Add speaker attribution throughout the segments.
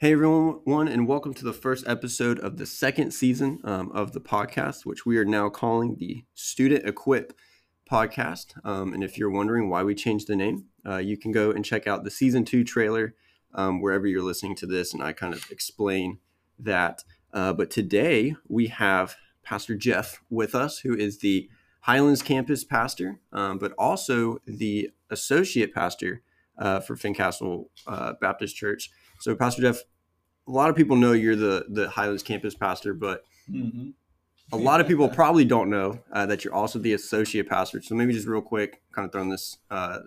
Speaker 1: Hey everyone, and welcome to the first episode of the second season um, of the podcast, which we are now calling the Student Equip podcast. Um, and if you're wondering why we changed the name, uh, you can go and check out the season two trailer um, wherever you're listening to this, and I kind of explain that. Uh, but today we have Pastor Jeff with us, who is the Highlands campus pastor, um, but also the associate pastor uh, for Fincastle uh, Baptist Church. So, Pastor Jeff, a lot of people know you're the the Highlands campus pastor, but mm-hmm. a lot of people probably don't know uh, that you're also the associate pastor. So, maybe just real quick, kind of throwing this uh,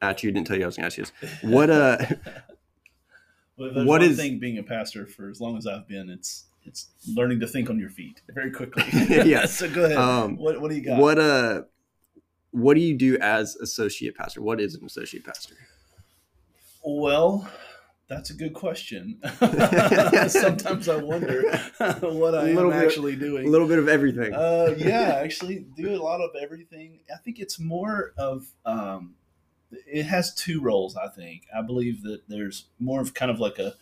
Speaker 1: at you. Didn't tell you I was going to ask you this. What uh,
Speaker 2: well, what is thing being a pastor for as long as I've been? It's it's learning to think on your feet very quickly.
Speaker 1: yeah.
Speaker 2: so go ahead. Um, what what do you got?
Speaker 1: What uh, what do you do as associate pastor? What is an associate pastor?
Speaker 2: Well, that's a good question. Sometimes I wonder what I am actually doing.
Speaker 1: A little bit of everything.
Speaker 2: Uh, yeah, actually, do a lot of everything. I think it's more of. Um, it has two roles. I think. I believe that there's more of kind of like a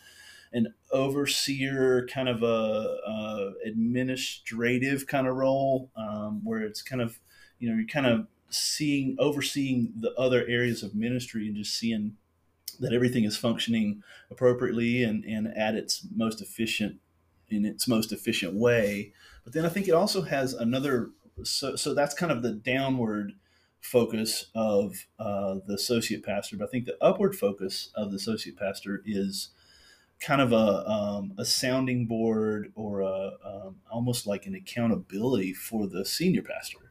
Speaker 2: an overseer kind of a, a administrative kind of role um, where it's kind of you know you're kind of seeing overseeing the other areas of ministry and just seeing that everything is functioning appropriately and, and at its most efficient in its most efficient way. But then I think it also has another so so that's kind of the downward focus of uh, the associate pastor. But I think the upward focus of the associate pastor is kind of a, um, a sounding board or a, um, almost like an accountability for the senior pastor.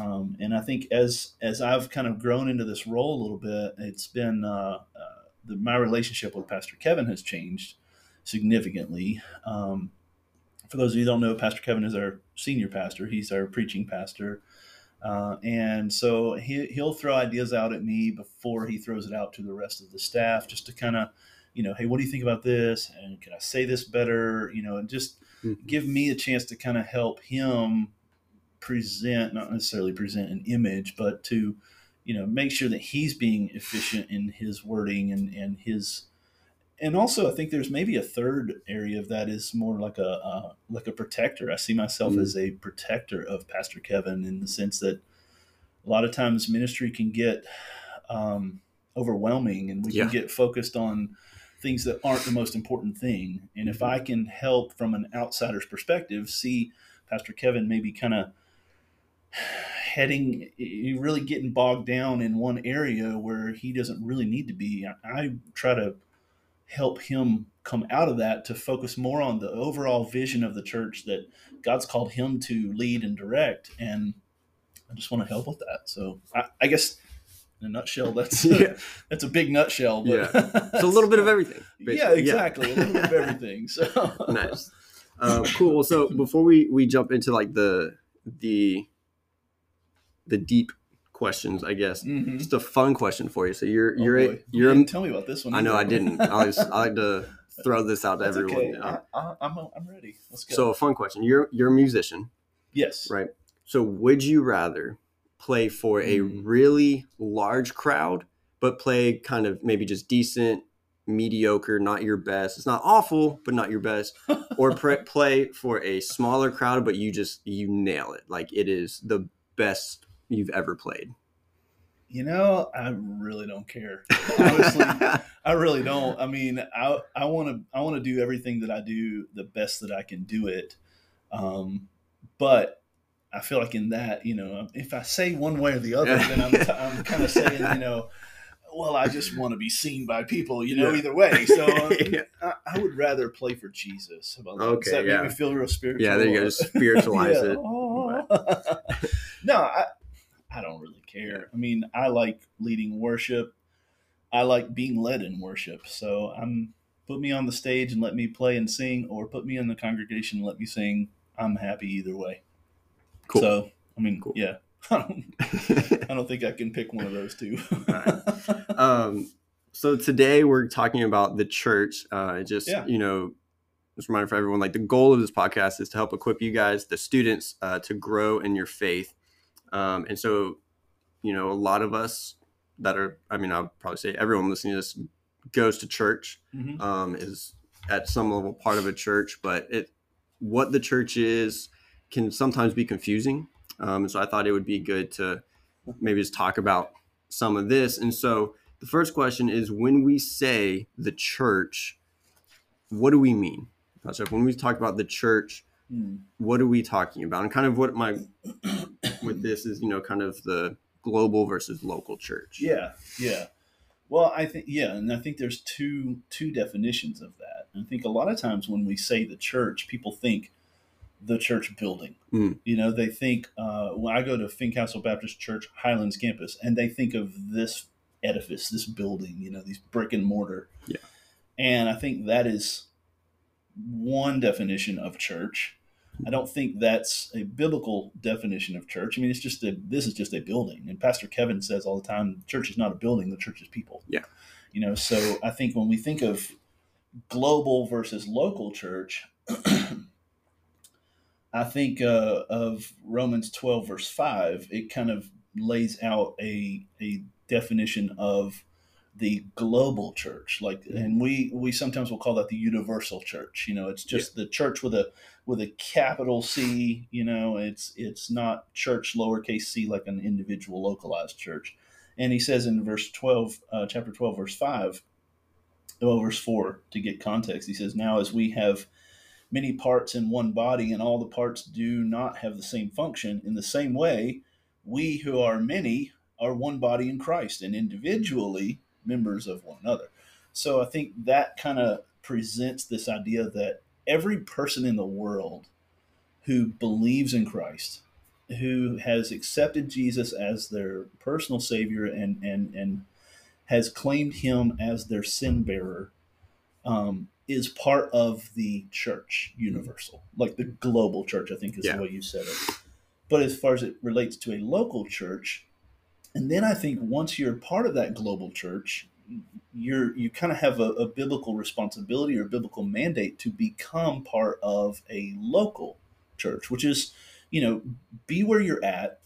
Speaker 2: Um, and I think as as I've kind of grown into this role a little bit, it's been uh, uh, the, my relationship with Pastor Kevin has changed significantly. Um, for those of you who don't know, Pastor Kevin is our senior pastor. He's our preaching pastor. Uh, and so he, he'll throw ideas out at me before he throws it out to the rest of the staff just to kind of, you know, hey, what do you think about this? And can I say this better? You know, and just mm-hmm. give me a chance to kind of help him present, not necessarily present an image, but to, you know, make sure that he's being efficient in his wording and, and his, and also I think there's maybe a third area of that is more like a, uh, like a protector. I see myself mm-hmm. as a protector of Pastor Kevin in the sense that a lot of times ministry can get, um, overwhelming and we yeah. can get focused on things that aren't the most important thing. And if mm-hmm. I can help from an outsider's perspective, see Pastor Kevin maybe kind of heading really getting bogged down in one area where he doesn't really need to be I, I try to help him come out of that to focus more on the overall vision of the church that god's called him to lead and direct and i just want to help with that so i, I guess in a nutshell that's yeah. that's a big nutshell
Speaker 1: but yeah it's a little bit of everything
Speaker 2: basically. yeah exactly yeah. a little bit of everything so
Speaker 1: nice um, cool so before we we jump into like the the the deep questions, I guess. Mm-hmm. Just a fun question for you. So you're oh, you're
Speaker 2: a,
Speaker 1: you're
Speaker 2: you tell me about this one.
Speaker 1: I know I didn't. I was I like to throw this out to
Speaker 2: That's
Speaker 1: everyone.
Speaker 2: Okay. I, I, I'm I'm ready. Let's go.
Speaker 1: So a fun question. You're you're a musician.
Speaker 2: Yes.
Speaker 1: Right. So would you rather play for a mm. really large crowd, but play kind of maybe just decent, mediocre, not your best? It's not awful, but not your best. or pre- play for a smaller crowd, but you just you nail it. Like it is the best you've ever played?
Speaker 2: You know, I really don't care. Honestly, I really don't. I mean, I I want to I want to do everything that I do the best that I can do it. Um, but I feel like in that, you know, if I say one way or the other, then I'm, t- I'm kind of saying, you know, well, I just want to be seen by people, you know, yeah. either way. So yeah. I, I, would rather play for Jesus.
Speaker 1: About that? Okay, Does that
Speaker 2: yeah. make me feel real spiritual?
Speaker 1: Yeah, there you go. Just spiritualize it.
Speaker 2: no, I, I don't really care. I mean, I like leading worship. I like being led in worship. So I'm put me on the stage and let me play and sing, or put me in the congregation and let me sing. I'm happy either way. Cool. So I mean, cool. yeah. I don't, I don't think I can pick one of those two.
Speaker 1: right. um, so today we're talking about the church. Uh, just yeah. you know, just a reminder for everyone: like the goal of this podcast is to help equip you guys, the students, uh, to grow in your faith. Um, and so, you know, a lot of us that are, I mean, I'll probably say everyone listening to this goes to church,
Speaker 2: Mhm.
Speaker 1: um, is at some level part of a church, but it what the church is can sometimes be confusing. Um, so I thought it would be good to maybe just talk about some of this. And so the first question is when we say the church, what do we mean? So when we talk about the church,
Speaker 2: Mm.
Speaker 1: what are we talking about? And kind of what my with this is, you know, kind of the global versus local church.
Speaker 2: Yeah, yeah. Well, I think yeah, and I think there's two two definitions of that. And I think a lot of times when we say the church, people think the church building.
Speaker 1: Mm.
Speaker 2: You know, they think uh, when I go to Fincastle Baptist Church Highlands campus, and they think of this edifice, this building. You know, these brick and mortar.
Speaker 1: Yeah.
Speaker 2: And I think that is one definition of church. I don't think that's a biblical definition of church. I mean, it's just a this is just a building. And Pastor Kevin says all the time, church is not a building, the church is people.
Speaker 1: Yeah.
Speaker 2: You know, so I think when we think of global versus local church, I think uh, of Romans 12 verse 5, it kind of lays out a a definition of the global church like and we we sometimes will call that the universal church you know it's just the church with a with a capital c you know it's it's not church lowercase c like an individual localized church. And he says in verse 12 uh, chapter 12 verse 5 well verse 4 to get context he says now as we have many parts in one body and all the parts do not have the same function in the same way we who are many are one body in christ and individually members of one another. So I think that kind of presents this idea that every person in the world who believes in Christ, who has accepted Jesus as their personal savior and and and has claimed him as their sin bearer, um, is part of the church universal, like the global church. I think is
Speaker 1: Yeah.
Speaker 2: the way you said it. But as far as it relates to a local church, and then I think once you're part of that global church, you're you kind of have a, a biblical responsibility or biblical mandate to become part of a local church, which is, you know, be where you're at,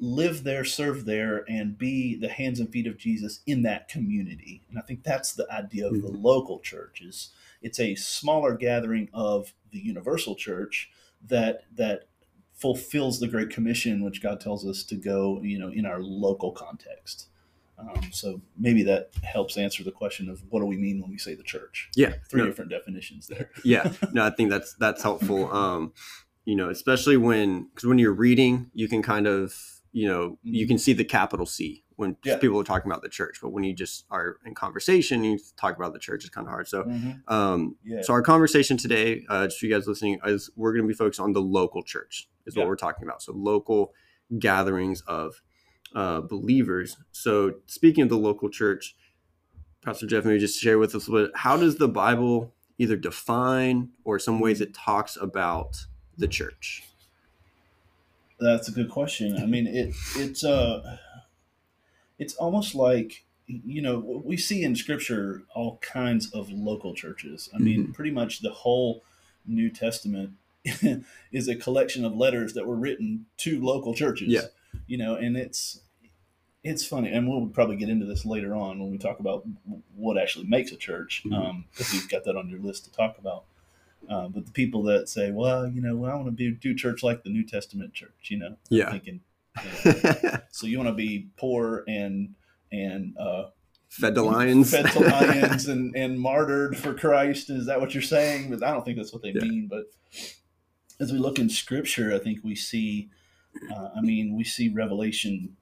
Speaker 2: live there, serve there, and be the hands and feet of Jesus in that community. And I think that's the idea of the mm-hmm. local church is it's a smaller gathering of the universal church that that fulfills the great commission which god tells us to go you know in our local context um, so maybe that helps answer the question of what do we mean when we say the church
Speaker 1: Yeah.
Speaker 2: three
Speaker 1: no,
Speaker 2: different definitions there
Speaker 1: yeah. No, I think that's that's helpful. Um, you know, especially when because when you're reading, you can kind of you know you can see the capital C when
Speaker 2: Yeah.
Speaker 1: people are talking about the church, but when you just are in conversation, you talk about the church, it's kind of hard. So,
Speaker 2: Mhm.
Speaker 1: um,
Speaker 2: yeah
Speaker 1: so our conversation today, uh, just for you guys listening, is we're going to be focused on the local church, is
Speaker 2: Yeah.
Speaker 1: what we're talking about. So local gatherings of uh, believers. So speaking of the local church, Pastor Jeff, maybe just share with us a little bit. How does the Bible either define or some ways it talks about the church?
Speaker 2: That's a good question. I mean, it it's uh it's almost like you know we see in Scripture all kinds of local churches. I mean, pretty much the whole New Testament is a collection of letters that were written to local churches.
Speaker 1: Yeah.
Speaker 2: you know, and it's it's funny, and we'll probably get into this later on when we talk about what actually makes a church,
Speaker 1: Mhm.
Speaker 2: um, because you've got that on your list to talk about. Uh, but the people that say, "Well, you know, I want to be do church like the New Testament church," you know, I'm
Speaker 1: Yeah.
Speaker 2: thinking, yeah. So you want to be poor and and uh,
Speaker 1: Fed to lions.
Speaker 2: fed to lions and and martyred for Christ. Is that what you're saying? But I don't think that's what they
Speaker 1: Yeah.
Speaker 2: mean. But as we look in Scripture, I think we see. Uh, I mean, we see Revelation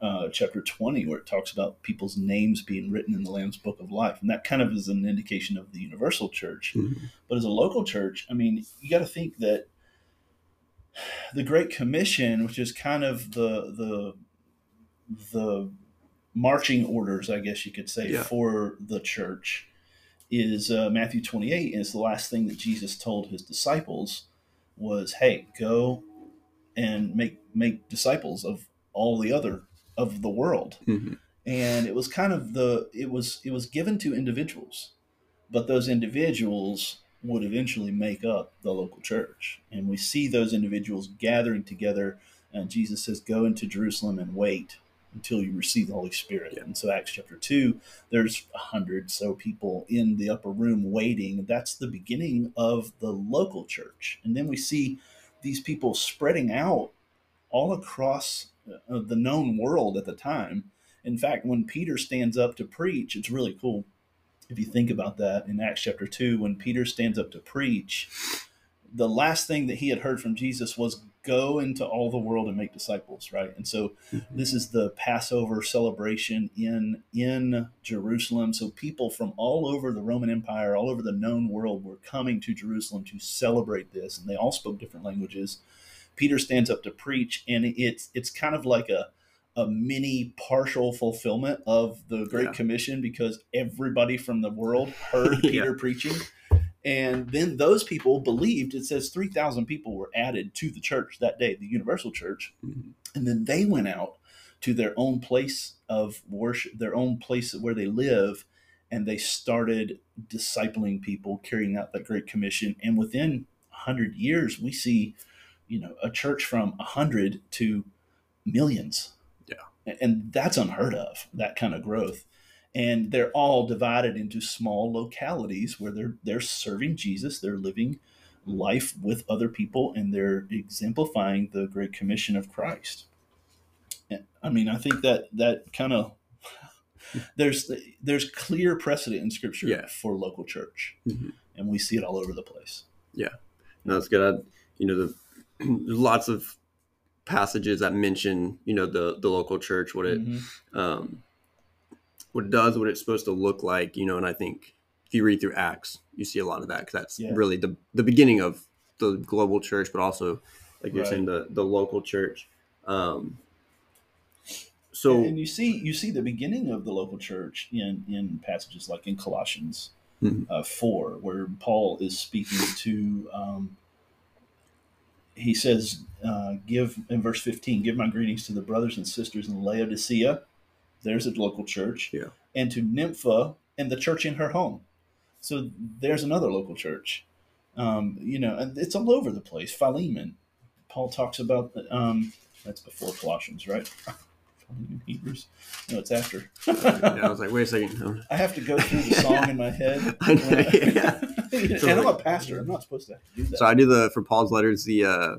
Speaker 2: uh, chapter 20 where it talks about people's names being written in the Lamb's Book of Life, and that kind of is an indication of the universal church.
Speaker 1: Mhm.
Speaker 2: But as a local church, I mean, you got to think that the Great Commission, which is kind of the the the marching orders, I guess you could say,
Speaker 1: Yeah.
Speaker 2: for the church, is uh, Matthew 28, and it's the last thing that Jesus told his disciples was, "Hey, go and make make disciples of all the other of the world."
Speaker 1: Mhm.
Speaker 2: and it was kind of the it was it was given to individuals but those individuals would eventually make up the local church and we see those individuals gathering together and jesus says go into jerusalem and wait until you receive the Holy Spirit.
Speaker 1: Yeah.
Speaker 2: And so Acts chapter two, there's a hundred so people in the upper room waiting. That's the beginning of the local church. And then we see these people spreading out all across uh, the known world at the time. In fact, when Peter stands up to preach, it's really cool if you think about that in Acts chapter 2, when Peter stands up to preach, the last thing that he had heard from Jesus was go into all the world and make disciples, right? And so
Speaker 1: Mm-hmm.
Speaker 2: this is the Passover celebration in in Jerusalem. So people from all over the Roman Empire, all over the known world were coming to Jerusalem to celebrate this, and they all spoke different languages. Peter stands up to preach, and it's it's kind of like a a mini partial fulfillment of the Great
Speaker 1: Yeah.
Speaker 2: Commission because everybody from the world heard
Speaker 1: Yeah.
Speaker 2: Peter preaching. And then those people believed. It says 3,000 people were added to the church that day, the universal church.
Speaker 1: Mhm.
Speaker 2: And then they went out to their own place of worship, their own place where they live, and they started discipling people, carrying out that Great Commission. And within 100 years, we see, you know, a church from 100 to millions. And that's unheard of, that kind of growth. And they're all divided into small localities where they're they're serving Jesus, they're living life with other people, and they're exemplifying the Great Commission of Christ. And, I mean, I think that that kind of there's there's clear precedent in Scripture
Speaker 1: Yeah.
Speaker 2: for local church,
Speaker 1: Mhm.
Speaker 2: and we see it all over the place.
Speaker 1: Yeah no, it's good. I, you know, the, lots of passages that mention, you know, the the local church, what it
Speaker 2: Mhm.
Speaker 1: um, what it does, what it's supposed to look like, you know. And I think if you read through Acts, you see a lot of that because that's
Speaker 2: Yeah.
Speaker 1: really the the beginning of the global church, but also, like you're
Speaker 2: Right.
Speaker 1: saying, the the local church. Um, so
Speaker 2: and you see you see the beginning of the local church in in passages like in Colossians
Speaker 1: Mhm.
Speaker 2: uh, four, where Paul is speaking to. Um, he says, uh, "Give in verse fifteen, give my greetings to the brothers and sisters in Laodicea. There's a local church,
Speaker 1: Yeah.
Speaker 2: and to Nympha and the church in her home. So there's another local church. Um, you know, and it's all over the place. Philemon, Paul talks about. Um, that's before Colossians, right? Philemon, Hebrews. No, it's after.
Speaker 1: yeah, I was like, wait a second. No.
Speaker 2: I have to go through the song in my head.
Speaker 1: I know, yeah.
Speaker 2: and I'm a pastor. I'm not supposed to do that.
Speaker 1: So I do the for Paul's letters the uh,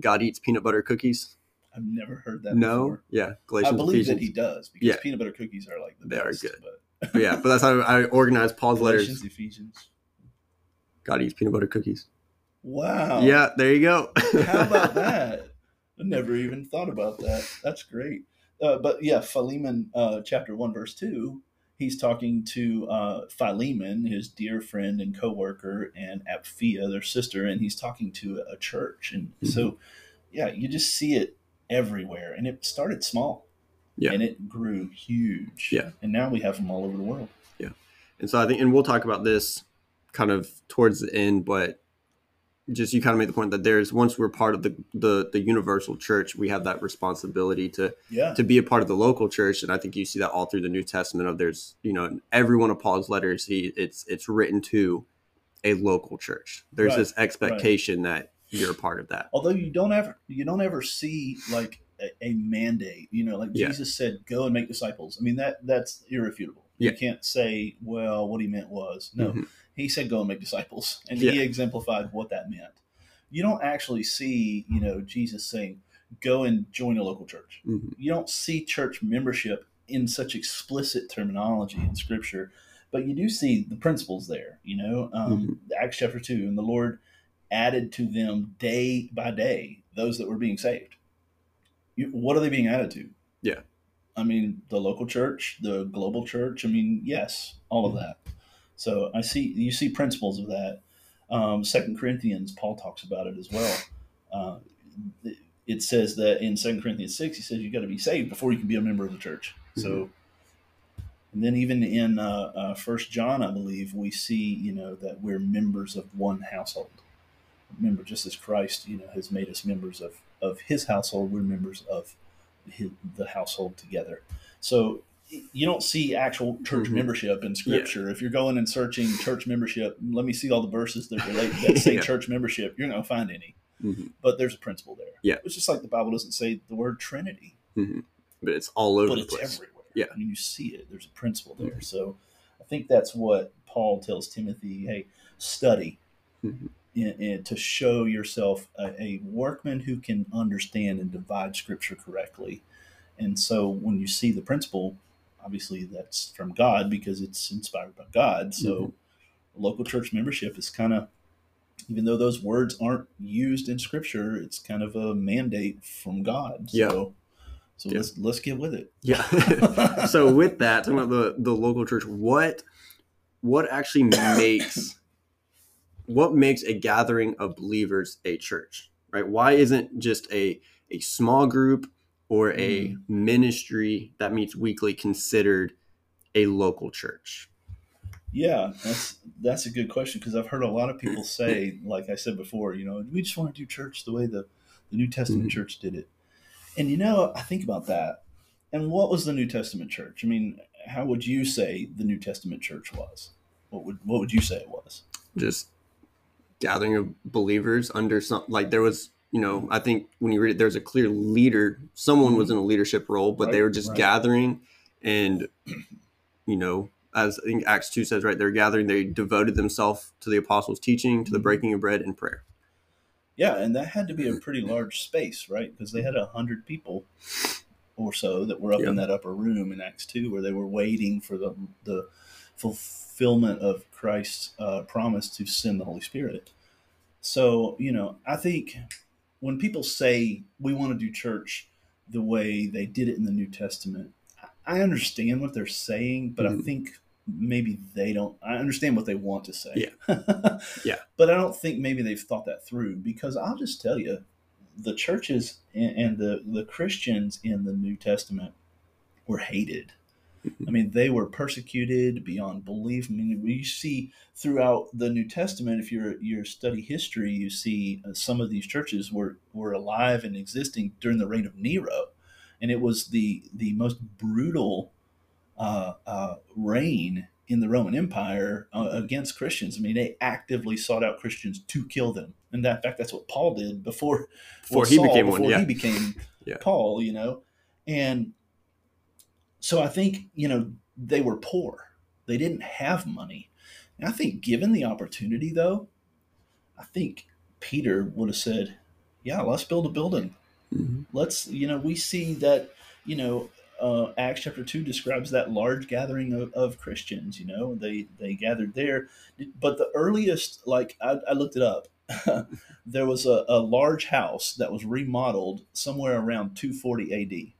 Speaker 1: God eats peanut butter cookies.
Speaker 2: I've never heard that
Speaker 1: No,
Speaker 2: before.
Speaker 1: yeah,
Speaker 2: I
Speaker 1: Galatians,
Speaker 2: believe that he does because
Speaker 1: Yeah.
Speaker 2: peanut butter cookies are like the
Speaker 1: They are good.
Speaker 2: But
Speaker 1: But yeah, but that's how I organize Paul's
Speaker 2: Galatians,
Speaker 1: letters.
Speaker 2: Ephesians.
Speaker 1: God eats peanut butter cookies.
Speaker 2: Wow.
Speaker 1: Yeah, there you go.
Speaker 2: How about that? I never even thought about that. That's great. Uh, but yeah, Philemon, uh, chapter one, verse two. He's talking to uh, Philemon, his dear friend and coworker, and Apphia, their sister, and he's talking to a church. And
Speaker 1: Mm-hmm.
Speaker 2: so, yeah, you just see it everywhere. And it started small,
Speaker 1: Yeah.
Speaker 2: and it grew huge.
Speaker 1: Yeah.
Speaker 2: and now we have them all over the world. Yeah.
Speaker 1: And so I think, and we'll talk about this kind of towards the end, but just you kind of made the point that there's once we're part of the the, the universal church, we have that responsibility to
Speaker 2: Yeah,
Speaker 1: to be a part of the local church, and I think you see that all through the New Testament. Of there's you know every one of Paul's letters, he it's it's written to a local church. There's
Speaker 2: Right,
Speaker 1: this expectation that you're a part of that.
Speaker 2: although you don't ever you don't ever see like a, a mandate you know like
Speaker 1: Yeah.
Speaker 2: jesus said go and make disciples i mean that that's irrefutable
Speaker 1: Yeah.
Speaker 2: you can't say well what he meant was no
Speaker 1: Mhm.
Speaker 2: he said go and make disciples and
Speaker 1: Yeah.
Speaker 2: he exemplified what that meant you don't actually see you know jesus saying go and join a local church
Speaker 1: Mhm.
Speaker 2: you don't see church membership in such explicit terminology in scripture but you do see the principles there you know um, acts chapter 2 and the lord added to them day by day those that were being saved you, what are they being added to
Speaker 1: Yeah.
Speaker 2: I mean the local church the global church i mean yes all of that. So i see you see principles of that. Um, second corinthians paul talks about it as well. Uh, it says that in Second Corinthians 6, he says you got to be saved before you can be a member of the church. So, and then even in uh, uh, First John, I believe, we see, you know, that we're members of one household. Remember, just as Christ, you know, has made us members of, of his household, we're members of his, the household together. So you don't see actual church
Speaker 1: Mhm.
Speaker 2: membership in scripture. If you're going and searching church membership, let me see all the verses that relate that say
Speaker 1: Yeah.
Speaker 2: church membership. You're not going to find any
Speaker 1: Mhm.
Speaker 2: but there's a principle there.
Speaker 1: Yeah.
Speaker 2: It's just like the Bible doesn't say the word Trinity.
Speaker 1: Mhm. but it's all over
Speaker 2: but
Speaker 1: the
Speaker 2: it's
Speaker 1: place.
Speaker 2: everywhere.
Speaker 1: Yeah.
Speaker 2: I mean, you see it. There's a principle there. So I think that's what Paul tells Timothy: Hey, study And, and to show yourself a, a workman who can understand and divide Scripture correctly. And so when you see the principle, obviously that's from God because it's inspired by God. So
Speaker 1: Mhm.
Speaker 2: local church membership is kind of even though those words aren't used in scripture it's kind of a mandate from god so
Speaker 1: Yeah.
Speaker 2: so
Speaker 1: Yeah.
Speaker 2: let's let's get with it
Speaker 1: Yeah. so with that, talking about the the local church, what what actually makes what makes a gathering of believers a church? Right? Why isn't just a a small group or a ministry that meets weekly considered a local church?
Speaker 2: yeah that's that's a good question because i've heard a lot of people say like i said before you know we just want to do church the way the the new testament
Speaker 1: Mhm.
Speaker 2: church did it and you know i think about that and what was the new testament church i mean how would you say the new testament church was what would what would you say it was
Speaker 1: Just gathering of believers under some like there was you know i think when you read it there's a clear leader someone was in a leadership role but they were just
Speaker 2: right.
Speaker 1: gathering and you know as i think acts 2 says right they're gathering they devoted themselves to the apostles teaching to the
Speaker 2: Mhm.
Speaker 1: breaking of bread and prayer
Speaker 2: Yeah, and that had to be a pretty large space, right? Because they had a hundred people or so that were up in that upper room in Acts two, where they were waiting for the the fulfillment of Christ's uh, promise to send the Holy Spirit. So you know, I think when people say we want to do church the way they did it in the New Testament, I I understand what they're saying, but I
Speaker 1: Mhm.
Speaker 2: think maybe they don't. I understand what they want to say.
Speaker 1: Yeah. Yeah.
Speaker 2: But I don't think maybe they've thought that through because I'll just tell you, the churches and, and the the Christians in the New Testament were hated. I mean, they were persecuted beyond belief. I mean, you see throughout the New Testament, if you're you study history, you see uh, some of these churches were were alive and existing during the reign of Nero, and it was the the most brutal uh, uh, reign in the Roman Empire uh, against Christians. I mean, they actively sought out Christians to kill them, and that, in fact, that's what Paul did before
Speaker 1: before
Speaker 2: well,
Speaker 1: he
Speaker 2: Saul,
Speaker 1: became one
Speaker 2: before
Speaker 1: yeah
Speaker 2: he became
Speaker 1: Yeah.
Speaker 2: Paul, you know, and so I think you know they were poor; they didn't have money. And I think, given the opportunity, though, I think Peter would have said, "Yeah, let's build a building.
Speaker 1: Mhm.
Speaker 2: Let's, you know, we see that, you know." Uh, Acts chapter two describes that large gathering of, of Christians. You know, they they gathered there, but the earliest, like I, I looked it up, there was a, a large house that was remodeled somewhere around 240 AD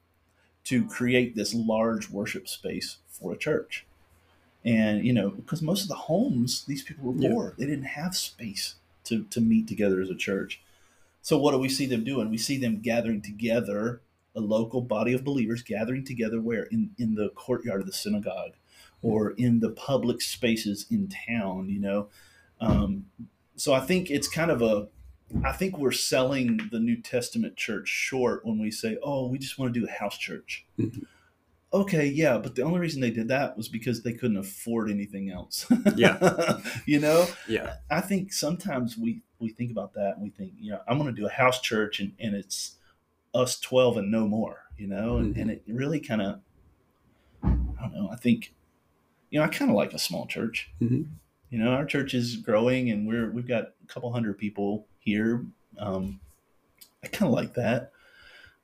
Speaker 2: to create this large worship space for a church. And, you know, because most of the homes, these people were
Speaker 1: Yeah.
Speaker 2: poor. They didn't have space to, to meet together as a church. So, what do we see them doing? We see them gathering together, a local body of believers gathering together where? In, in the courtyard of the synagogue or in the public spaces in town, you know. Um, so, I think it's kind of a, I think we're selling the New Testament church short when we say, oh, we just want to do a house church.
Speaker 1: Mhm.
Speaker 2: Okay, yeah, but the only reason they did that was because they couldn't afford anything else.
Speaker 1: Yeah.
Speaker 2: you know,
Speaker 1: yeah
Speaker 2: I think sometimes we, we think about that and we think, you know, I'm going to do a house church and, and it's us 12 and no more, you know, and,
Speaker 1: Mhm.
Speaker 2: and it really kind of, I don't know, I think, you know, I kind of like a small church
Speaker 1: Mhm.
Speaker 2: you know our church is growing and we're we've got a couple hundred people here. Um, i kind of like that.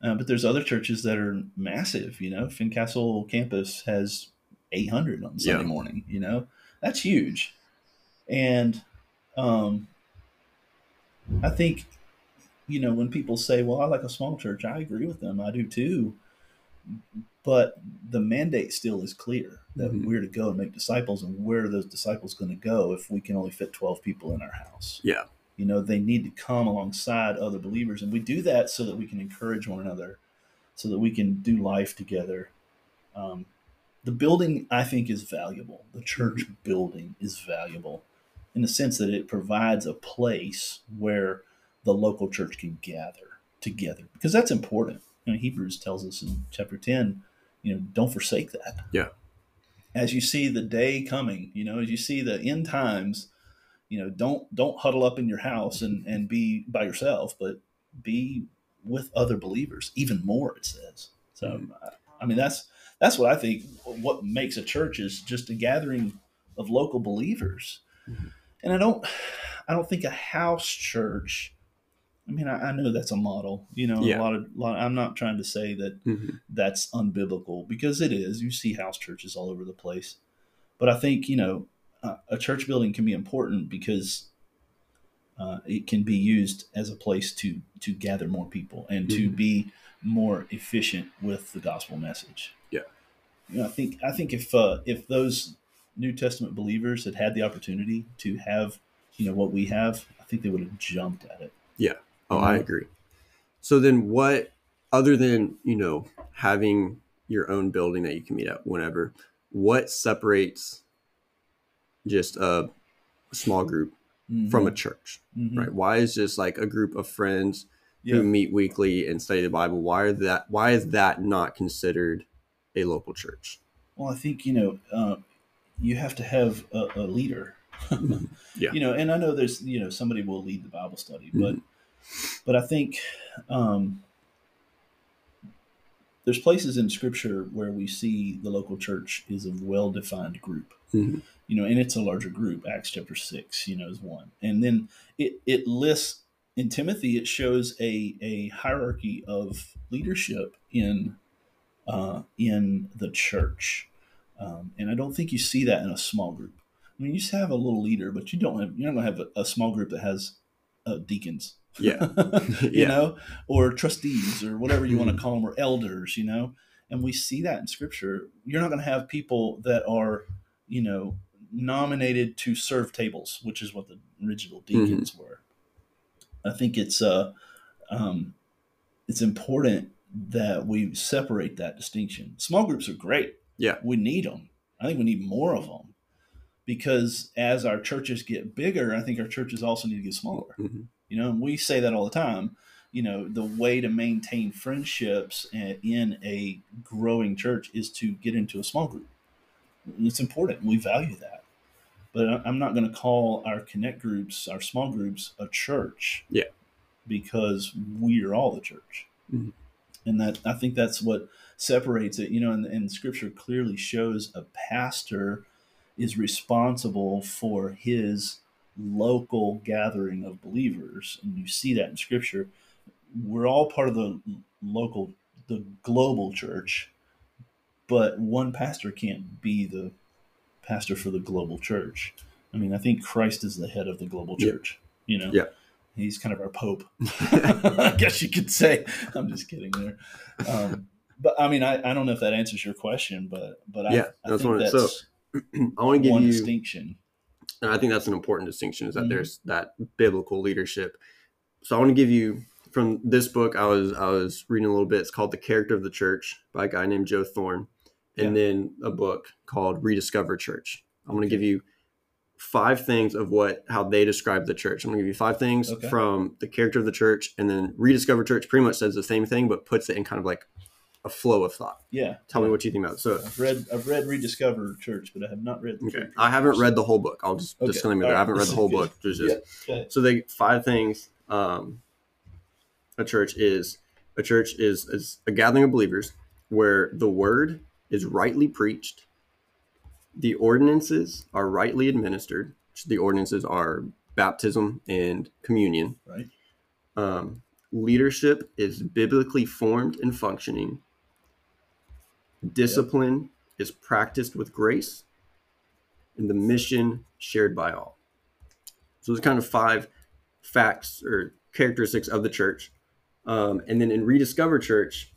Speaker 2: Uh, but there's other churches that are massive you know? Fincastle campus has 800 on sunday
Speaker 1: Yeah.
Speaker 2: morning you know? That's huge. And um, i think you know when people say well i like a small church i agree with them. I do too. But the mandate still is clear that
Speaker 1: Mhm.
Speaker 2: we're to go and make disciples and where are those disciples going to go if we can only fit 12 people in our house?
Speaker 1: Yeah.
Speaker 2: You know they need to come alongside other believers. And we do that so that we can encourage one another so that we can do life together. Um, the building i think is valuable. The church building is valuable in the sense that it provides a place where the local church can gather together because that's important. You know, hebrews tells us in chapter 10 you know don't forsake that.
Speaker 1: Yeah.
Speaker 2: as you see the day coming you know as you see the end times you know don't don't huddle up in your house and and be by yourself but be with other believers even more it says so
Speaker 1: Mhm.
Speaker 2: I mean, that's that's what I think. What makes a church is just a gathering of local believers,
Speaker 1: Mhm.
Speaker 2: and I don't, I don't think a house church. I mean, I, I know that's a model. You know,
Speaker 1: Yeah.
Speaker 2: a lot of. Lot, Of, I'm not trying to say that
Speaker 1: Mhm.
Speaker 2: that's unbiblical because it is. You see house churches all over the place, but I think you know uh, a church building can be important because uh, it can be used as a place to to gather more people and to
Speaker 1: Mhm.
Speaker 2: be more efficient with the gospel message.
Speaker 1: Yeah.
Speaker 2: you know, I think I think if uh, if those New Testament believers had had the opportunity to have you know what we have, I think they would have jumped at it. Yeah.
Speaker 1: Oh, I agree. So then, what other than you know having your own building that you can meet at whenever? What separates just a small group from a church?
Speaker 2: Mhm.
Speaker 1: Right? Why is just like a group of friends
Speaker 2: Yeah.
Speaker 1: who meet weekly and study the Bible? Why are that? Why is that not considered a local church?
Speaker 2: Well, I think you know uh, you have to have a, a leader.
Speaker 1: Yeah.
Speaker 2: You know, and I know there's you know somebody will lead the Bible study, but
Speaker 1: Mhm.
Speaker 2: but I think um, there's places in Scripture where we see the local church is a well-defined group.
Speaker 1: Mhm.
Speaker 2: You know, and it's a larger group. Acts chapter six, you know, is one, and then it it lists in Timothy. It shows a a hierarchy of leadership in uh, in the church. Um, and I don't think you see that in a small group. I mean, you just have a little leader, but you don't have you're not going to have a, a small group that has uh, deacons,
Speaker 1: Yeah.
Speaker 2: you
Speaker 1: Yeah.
Speaker 2: know, or trustees or whatever you want to call them, or elders, you know. And we see that in Scripture. You're not going to have people that are, you know, nominated to serve tables, which is what the original deacons were. I think it's uh, um, it's important that we separate that distinction. Small groups are great.
Speaker 1: Yeah.
Speaker 2: We need them. I think we need more of them because as our churches get bigger, I think our churches also need to get smaller.
Speaker 1: Mhm.
Speaker 2: You know, and we say that all the time. You know, the way to maintain friendships in a growing church is to get into a small group. It's important. We value that. But I'm not going to call our connect groups, our small groups, a church.
Speaker 1: Yeah.
Speaker 2: Because we are all the church.
Speaker 1: Mhm.
Speaker 2: And that I think that's what separates it. You know, and, and Scripture clearly shows a pastor is responsible for his local gathering of believers, and you see that in Scripture. We're all part of the local, the global church, but one pastor can't be the pastor for the global church. I mean, I think Christ is the head of the global
Speaker 1: Yeah.
Speaker 2: church. You know,
Speaker 1: Yeah.
Speaker 2: he's kind of our pope. I guess you could say. I'm just kidding there. Um, but I mean, I, I don't know if that answers your question, but but I,
Speaker 1: Yeah,
Speaker 2: I
Speaker 1: that's it-
Speaker 2: that's
Speaker 1: so I want to give you one
Speaker 2: distinction.
Speaker 1: and I think that's an important distinction is that
Speaker 2: Mhm.
Speaker 1: there's that biblical leadership. So I want to give you from this book I was I was reading a little bit. It's called The Character of the Church by a guy named Joe Thorn, and then a book called Rediscover Church. I'm going to give you five things of what how they describe the church. I'm going to give you five things
Speaker 2: Okay.
Speaker 1: from the character of the church, and then Rediscover Church pretty much says the same thing but puts it in kind of like a flow of thought.
Speaker 2: Yeah.
Speaker 1: Tell me what you think about it. So
Speaker 2: I've read I've read Rediscover Church, but I have not read. The
Speaker 1: Okay. I haven't read the whole book. I'll just
Speaker 2: Okay.
Speaker 1: disclaimer
Speaker 2: All
Speaker 1: there. I haven't read the whole book. Just
Speaker 2: Yeah. Okay.
Speaker 1: so they five things. Um, a church is a church is is a gathering of believers where the word is rightly preached, the ordinances are rightly administered. which The ordinances are baptism and communion.
Speaker 2: Right.
Speaker 1: Um, leadership is biblically formed and functioning. Discipline is practiced with grace, and the mission shared by all. So there's kind of five facts or characteristics of the church. Um, and then in Rediscover Church,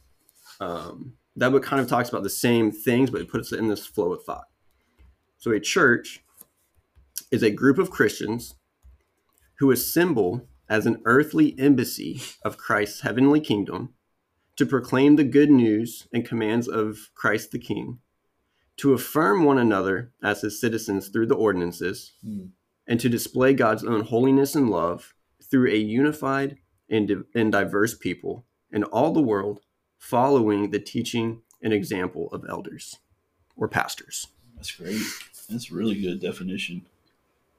Speaker 1: um, that book kind of talks about the same things, but it puts it in this flow of thought. So a church is a group of Christians who assemble as an earthly embassy of Christ's heavenly kingdom to proclaim the good news and commands of Christ the King, to affirm one another as his citizens through the ordinances,
Speaker 2: Hmm.
Speaker 1: and to display God's own holiness and love through a unified and, and diverse people in all the world, following the teaching and example of elders or pastors.
Speaker 2: That's great. That's a really good definition.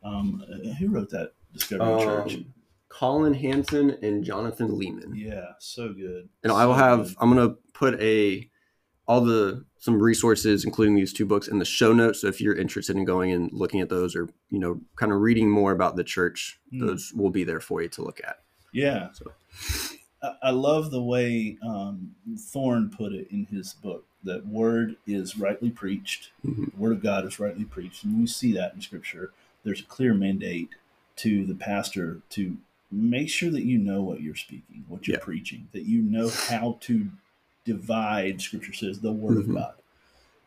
Speaker 2: Um, uh, who wrote that Discovery Church?
Speaker 1: Um, Collin Hansen and Jonathan Leeman.
Speaker 2: Yeah, so good.
Speaker 1: And I will have,
Speaker 2: good.
Speaker 1: I'm going to put a all the some resources, including these two books, in the show notes. So if you're interested in going and looking at those, or you know, kind of reading more about the church,
Speaker 2: Mm.
Speaker 1: those will be there for you to look at.
Speaker 2: Yeah.
Speaker 1: So-
Speaker 2: I, love the way um, Thorn put it in his book that word is rightly preached,
Speaker 1: Mhm.
Speaker 2: the word of God is rightly preached. And we see that in scripture. There's a clear mandate to the pastor to make sure that you know what you're speaking, what you're
Speaker 1: Yeah.
Speaker 2: preaching, that you know how to divide, scripture says, the word
Speaker 1: Mhm.
Speaker 2: of God.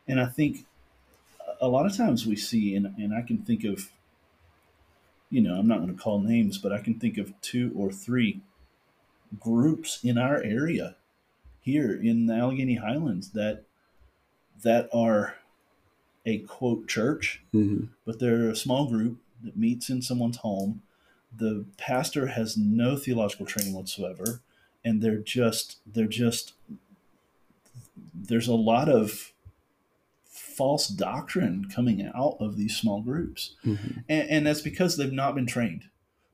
Speaker 2: And I think a lot of times we see, and, and I can think of, you know, I'm not going to call names, but I can think of two or three groups in our area here in the Allegheny Highlands that that are a quote church,
Speaker 1: Mhm.
Speaker 2: but they're a small group that meets in someone's home. The pastor has no theological training whatsoever, and they're just they're just there's a lot of false doctrine coming out of these small groups
Speaker 1: Mhm.
Speaker 2: and, and that's because they've not been trained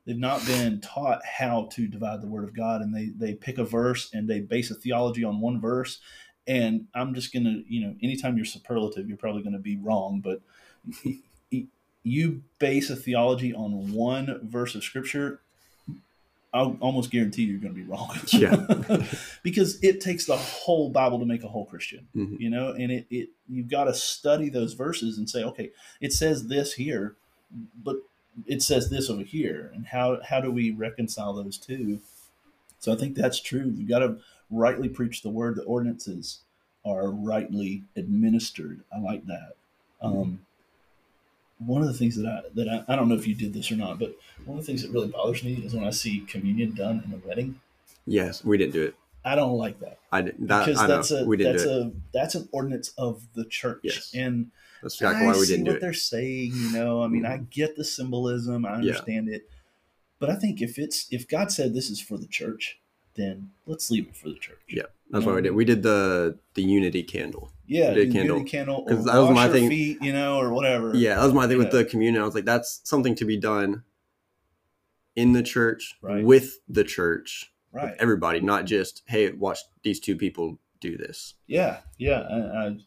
Speaker 2: they've not been taught how to divide the word of god and they they pick a verse and they base a theology on one verse and i'm just gonna you know anytime you're superlative you're probably gonna be wrong but you base a theology on one verse of scripture i'll almost guarantee you're gonna be wrong
Speaker 1: Yeah.
Speaker 2: because it takes the whole bible to make a whole christian
Speaker 1: Mhm.
Speaker 2: you know and it, it you've got to study those verses and say okay it says this here but it says this over here and how how do we reconcile those two? So i think that's true. You've got to rightly preach the word. The ordinances are rightly administered. I like that. Um, one of the things that I that I, I don't know if you did this or not, but one of the things that really bothers me is when I see communion done in a wedding.
Speaker 1: Yes, we didn't do it.
Speaker 2: I don't like that
Speaker 1: I didn't. That,
Speaker 2: because
Speaker 1: I know.
Speaker 2: that's a
Speaker 1: we didn't
Speaker 2: that's a that's an ordinance of the church,
Speaker 1: Yes.
Speaker 2: and
Speaker 1: That's exactly
Speaker 2: I
Speaker 1: why we
Speaker 2: see
Speaker 1: didn't do
Speaker 2: what
Speaker 1: it.
Speaker 2: they're saying. You know, I mean, I mm-hmm. get the symbolism, I understand it, but I think if it's if God said this is for the church, then let's leave it for the church.
Speaker 1: Yeah. That's why we did. We did the the unity candle.
Speaker 2: yeah,
Speaker 1: We did candle.
Speaker 2: unity candle, or
Speaker 1: 'Cause that was my thing.
Speaker 2: feet, you know, or whatever.
Speaker 1: Yeah, that was my thing with the communion. I was like, that's something to be done in the church
Speaker 2: Right.
Speaker 1: with the church,
Speaker 2: right.
Speaker 1: everybody, not just hey, watch these two people do this.
Speaker 2: Yeah, yeah. I, I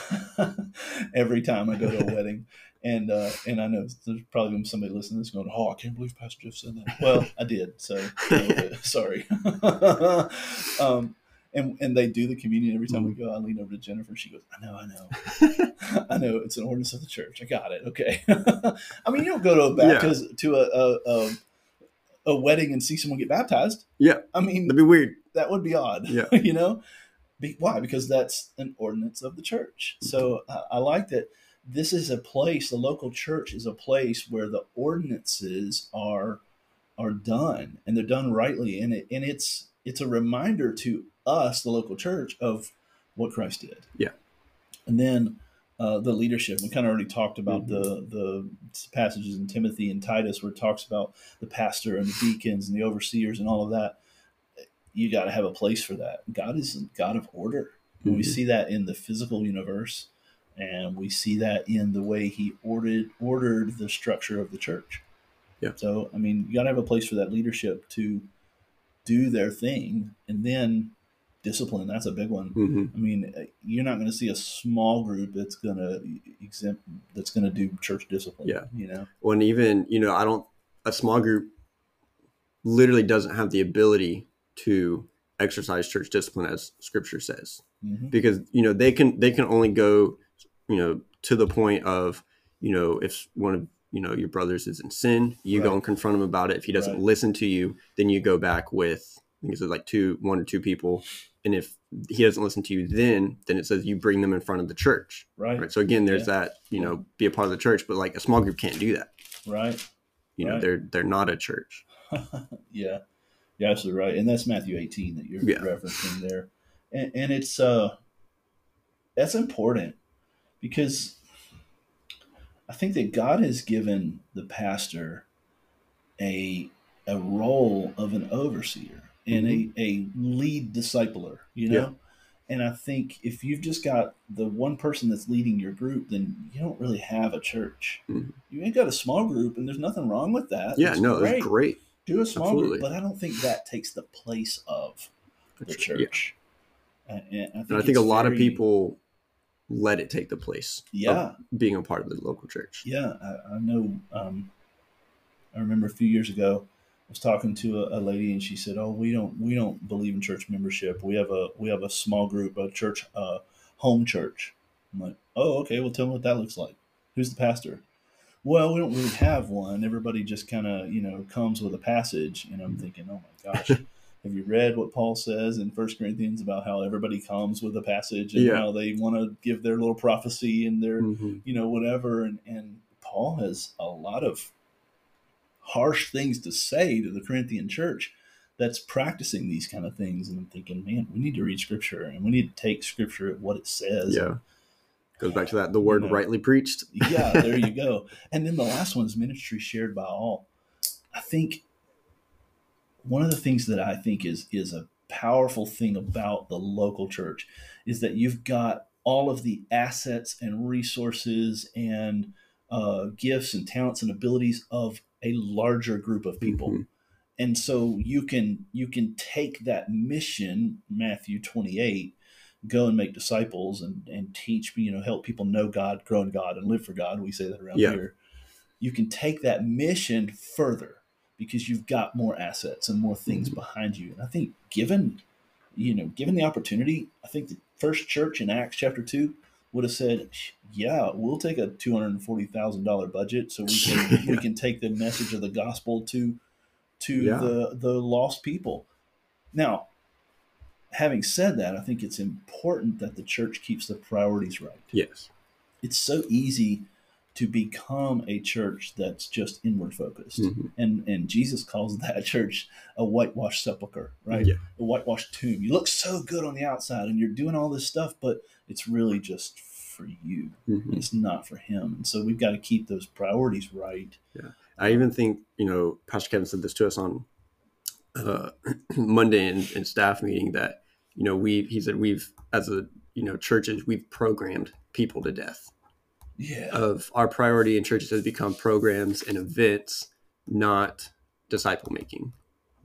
Speaker 2: every time I go to a wedding, and uh, and I know there's probably gonna be somebody listening to this going, "Oh, I can't believe Pastor Jeff said that." Well, I did, so sorry. um, and and they do the communion every time we go. I lean over to Jennifer. She goes, "I know, I know, I know. It's an ordinance of the church. I got it. Okay." I mean, you don't go to a baptism to a, a, a a wedding and see someone get baptized.
Speaker 1: Yeah.
Speaker 2: I mean,
Speaker 1: That'd be weird.
Speaker 2: that would be odd.
Speaker 1: Yeah.
Speaker 2: you know, be, why? Because that's an ordinance of the church. So I, I like that. This is a place. The local church is a place where the ordinances are are done, and they're done rightly, and it and it's it's a reminder to us, the local church, of what Christ did.
Speaker 1: Yeah.
Speaker 2: and then. Uh, the leadership. We kind of already talked about
Speaker 1: Mm-hmm.
Speaker 2: the the passages in Timothy and Titus where it talks about the pastor and the deacons and the overseers and all of that you got to have a place for that. God is a God of order. And we see that in the physical universe, and we see that in the way He ordered ordered the structure of the church.
Speaker 1: Yeah.
Speaker 2: So I mean, you got to have a place for that leadership to do their thing, and then discipline. That's a big one.
Speaker 1: hmm
Speaker 2: I mean, uh, you're not going to see a small group that's going to exempt that's going to do church discipline.
Speaker 1: Yeah.
Speaker 2: You know.
Speaker 1: When even you know, I don't. A small group literally doesn't have the ability to exercise church discipline as Scripture says.
Speaker 2: hmm
Speaker 1: because you know they can they can only go you know to the point of you know if one of you know your brothers is in sin you go and confront him about it if he doesn't
Speaker 2: Right.
Speaker 1: listen to you then you go back with i think it's like two one or two people. And if he doesn't listen to you then then it says you bring them in front of the church.
Speaker 2: Right.
Speaker 1: right? So again there's
Speaker 2: Yeah.
Speaker 1: that you know be a part of the church but like a small group can't do that.
Speaker 2: Right.
Speaker 1: you know they're they're not a church.
Speaker 2: Yeah, you're absolutely right, and that's Matthew 18 that you're
Speaker 1: Yeah.
Speaker 2: referencing there, and, and it's uh, that's important because I think that God has given the pastor a a role of an overseer and a, a lead discipler, you know.
Speaker 1: Mm-hmm. Yeah.
Speaker 2: And I think if you've just got the one person that's leading your group, then you don't really have a church.
Speaker 1: Mhm.
Speaker 2: You ain't got a small group, and there's nothing wrong with that.
Speaker 1: yeah
Speaker 2: It's
Speaker 1: no it's great
Speaker 2: do a small
Speaker 1: Absolutely.
Speaker 2: group, but I don't think that takes the place of the
Speaker 1: Yeah.
Speaker 2: church. And I think,
Speaker 1: And I think a lot of people let it take the place
Speaker 2: Yeah,
Speaker 1: of being a part of the local church.
Speaker 2: yeah. I, I know. Um, I remember a few years ago, was talking to a, a lady, and she said, "Oh, we don't we don't believe in church membership. We have a we have a small group, a church, uh, home church." I'm like, "Oh, okay. Well, tell me what that looks like. Who's the pastor?" Well, we don't really have one. Everybody just kind of, you know, comes with a passage, and I'm thinking, "Oh my gosh." Have you read what Paul says in First Corinthians about how everybody comes with a passage and
Speaker 1: Yeah.
Speaker 2: how they want to give their little prophecy and their
Speaker 1: Mhm.
Speaker 2: you know, whatever. And, and Paul has a lot of harsh things to say to the Corinthian church that's practicing these kind of things. And I'm thinking, man, we need to read scripture and we need to take scripture at what it says.
Speaker 1: Yeah. Goes back to that the word
Speaker 2: know.
Speaker 1: rightly preached.
Speaker 2: yeah, there you go. And then the last one is ministry shared by all. I think one of the things that I think is is a powerful thing about the local church is that you've got all of the assets and resources and uh, gifts and talents and abilities of a larger group of people
Speaker 1: Mhm.
Speaker 2: and so you can you can take that mission matthew 28 go and make disciples and and teach you know help people know god grow in god and live for god we say that around
Speaker 1: Yeah.
Speaker 2: here you can take that mission further because you've got more assets and more things
Speaker 1: Mhm.
Speaker 2: behind you and i think given you know given the opportunity i think the first church in acts chapter 2 would have said yeah we'll take a $240000 budget so we can we can take the message of the gospel to to
Speaker 1: Yeah.
Speaker 2: the the lost people. Now, having said that, I think it's important that the church keeps the priorities right.
Speaker 1: Yes.
Speaker 2: It's so easy to become a church that's just inward focused.
Speaker 1: Mhm.
Speaker 2: And and Jesus calls that church a whitewashed sepulcher, right?
Speaker 1: Yeah.
Speaker 2: A whitewashed tomb. You look so good on the outside and you're doing all this stuff, but it's really just for you.
Speaker 1: Mhm.
Speaker 2: It's not for him. And so we've got to keep those priorities right. Yeah.
Speaker 1: I even think, you know, Pastor Kevin said this to us on uh, Monday in, in staff meeting that, you know, we he said we've as a you know churches we've programmed people to death.
Speaker 2: Yeah.
Speaker 1: Of our priority in churches has become programs and events, not disciple making.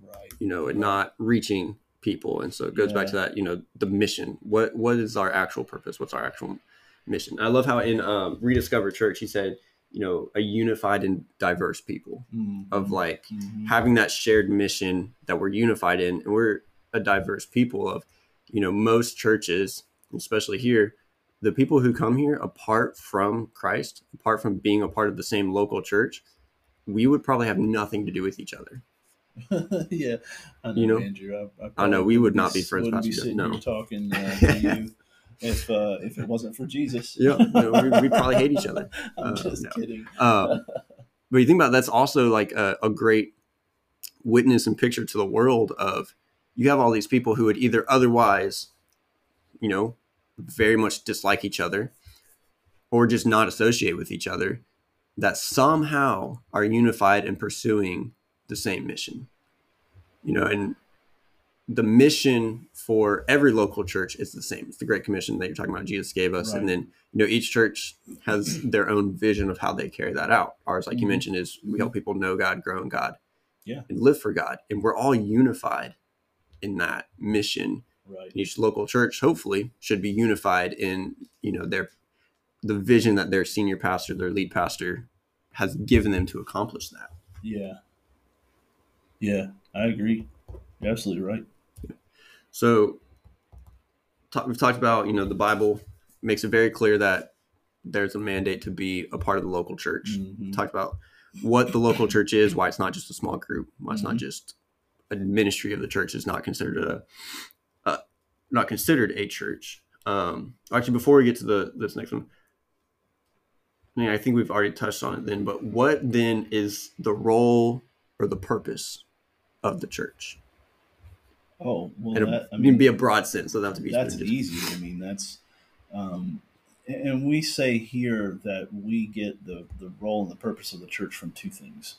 Speaker 2: right.
Speaker 1: You know, and not reaching people. And so it goes back to that. You know, the mission. What what is our actual purpose? What's our actual mission? I love how in um, Rediscover Church he said, you know, a unified and diverse people of like
Speaker 2: Mhm.
Speaker 1: having that shared mission that we're unified in and we're a diverse people of you know most churches especially here the people who come here apart from christ apart from being a part of the same local church we would probably have nothing to do with each other
Speaker 2: yeah, I know,
Speaker 1: You know?
Speaker 2: Andrew. I, I,
Speaker 1: I know, we would
Speaker 2: wouldn't
Speaker 1: be friends
Speaker 2: Wouldn't be sitting
Speaker 1: no.
Speaker 2: talking uh, to you if uh, if it wasn't for Jesus.
Speaker 1: yeah know, we, we'd probably hate each other
Speaker 2: I'm
Speaker 1: Uh,
Speaker 2: just
Speaker 1: no.
Speaker 2: kidding.
Speaker 1: um, but you think about it, that's also like a, a great witness and picture to the world of you have all these people who would either otherwise you know very much dislike each other or just not associate with each other that somehow are unified in pursuing the same mission. You know and the mission for every local church is the same. It's the great commission that you're talking about jesus gave us. And then you know each church has their own vision of how they carry that out. Ours like you
Speaker 2: Mhm.
Speaker 1: mentioned is we help people know god grow in god
Speaker 2: Yeah.
Speaker 1: and live for god. And we're all unified in that mission
Speaker 2: Right.
Speaker 1: each local church hopefully should be unified in you know their the vision that their senior pastor their lead pastor has given them to accomplish that
Speaker 2: Yeah. Yeah, I agree. You're absolutely right.
Speaker 1: so we've talked about you know the bible makes it very clear that there's a mandate to be a part of the local church
Speaker 2: Mhm.
Speaker 1: talked about what the local church is why it's not just a small group why it's not
Speaker 2: Mhm.
Speaker 1: just a ministry of the church is not considered a not considered a church um actually before we get to the this next one I, mean, I think we've already touched on it then but what then is the role or the purpose of the church
Speaker 2: Oh well,
Speaker 1: and
Speaker 2: that, I mean,
Speaker 1: be a broad sense so that to be
Speaker 2: that's
Speaker 1: specific.
Speaker 2: easy. I mean, that's, um, and and we say here that we get the the role and the purpose of the church from two things.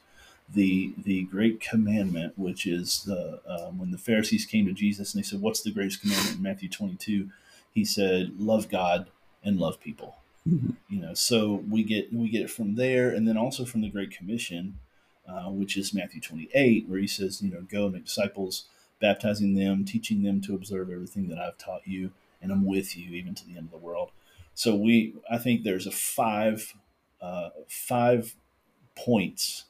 Speaker 2: The the great commandment, which is the um, when the Pharisees came to Jesus and they said, "What's the greatest commandment?" In Matthew twenty two, he said, "Love God and love people."
Speaker 1: Mhm.
Speaker 2: You know, so we get we get it from there, and then also from the Great Commission, uh, which is Matthew twenty eight, where he says, "You know, go and make disciples." baptizing them, teaching them to observe everything that I've taught you, and I'm with you even to the end of the world. So we, I think there's a five, uh, five points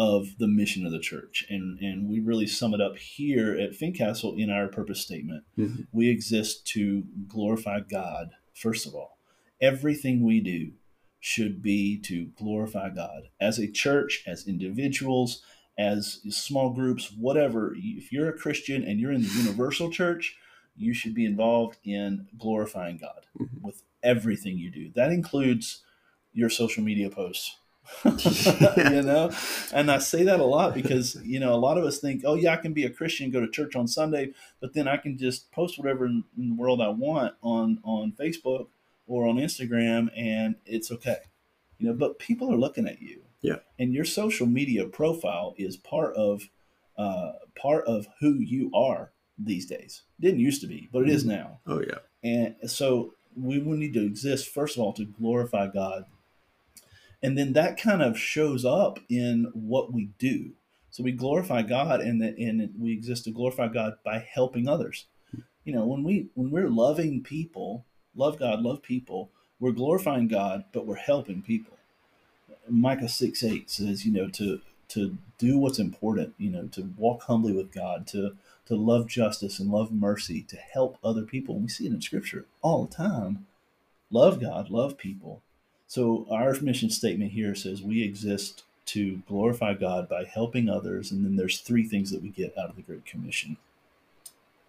Speaker 2: of the mission of the church, and and we really sum it up here at Fincastle in our purpose statement.
Speaker 1: Mm-hmm.
Speaker 2: We exist to glorify God first of all. Everything we do should be to glorify God as a church, as individuals, as small groups, whatever. If you're a Christian and you're in the universal church, you should be involved in glorifying God
Speaker 1: Mhm.
Speaker 2: with everything you do. That includes your social media posts. you know, and I say that a lot because you know a lot of us think, oh yeah, I can be a Christian, go to church on Sunday, but then I can just post whatever in, in the world I want on on Facebook or on Instagram, and it's okay. You know, but people are looking at you.
Speaker 1: Yeah.
Speaker 2: And your social media profile is part of uh, part of who you are these days. Didn't used to be, but it is now.
Speaker 1: Oh yeah.
Speaker 2: And so we will need to exist, first of all, to glorify God. And then that kind of shows up in what we do. So we glorify God and, and we exist to glorify God by helping others. You know, when we when we're loving people, love God, love people, we're glorifying God, but we're helping people. Micah 6 8 says, you know, to to do what's important, you know, to walk humbly with God, to to love justice and love mercy, to help other people. And we see it in scripture all the time. Love God, love people. So our mission statement here says we exist to glorify God by helping others. And then there's three things that we get out of the Great Commission.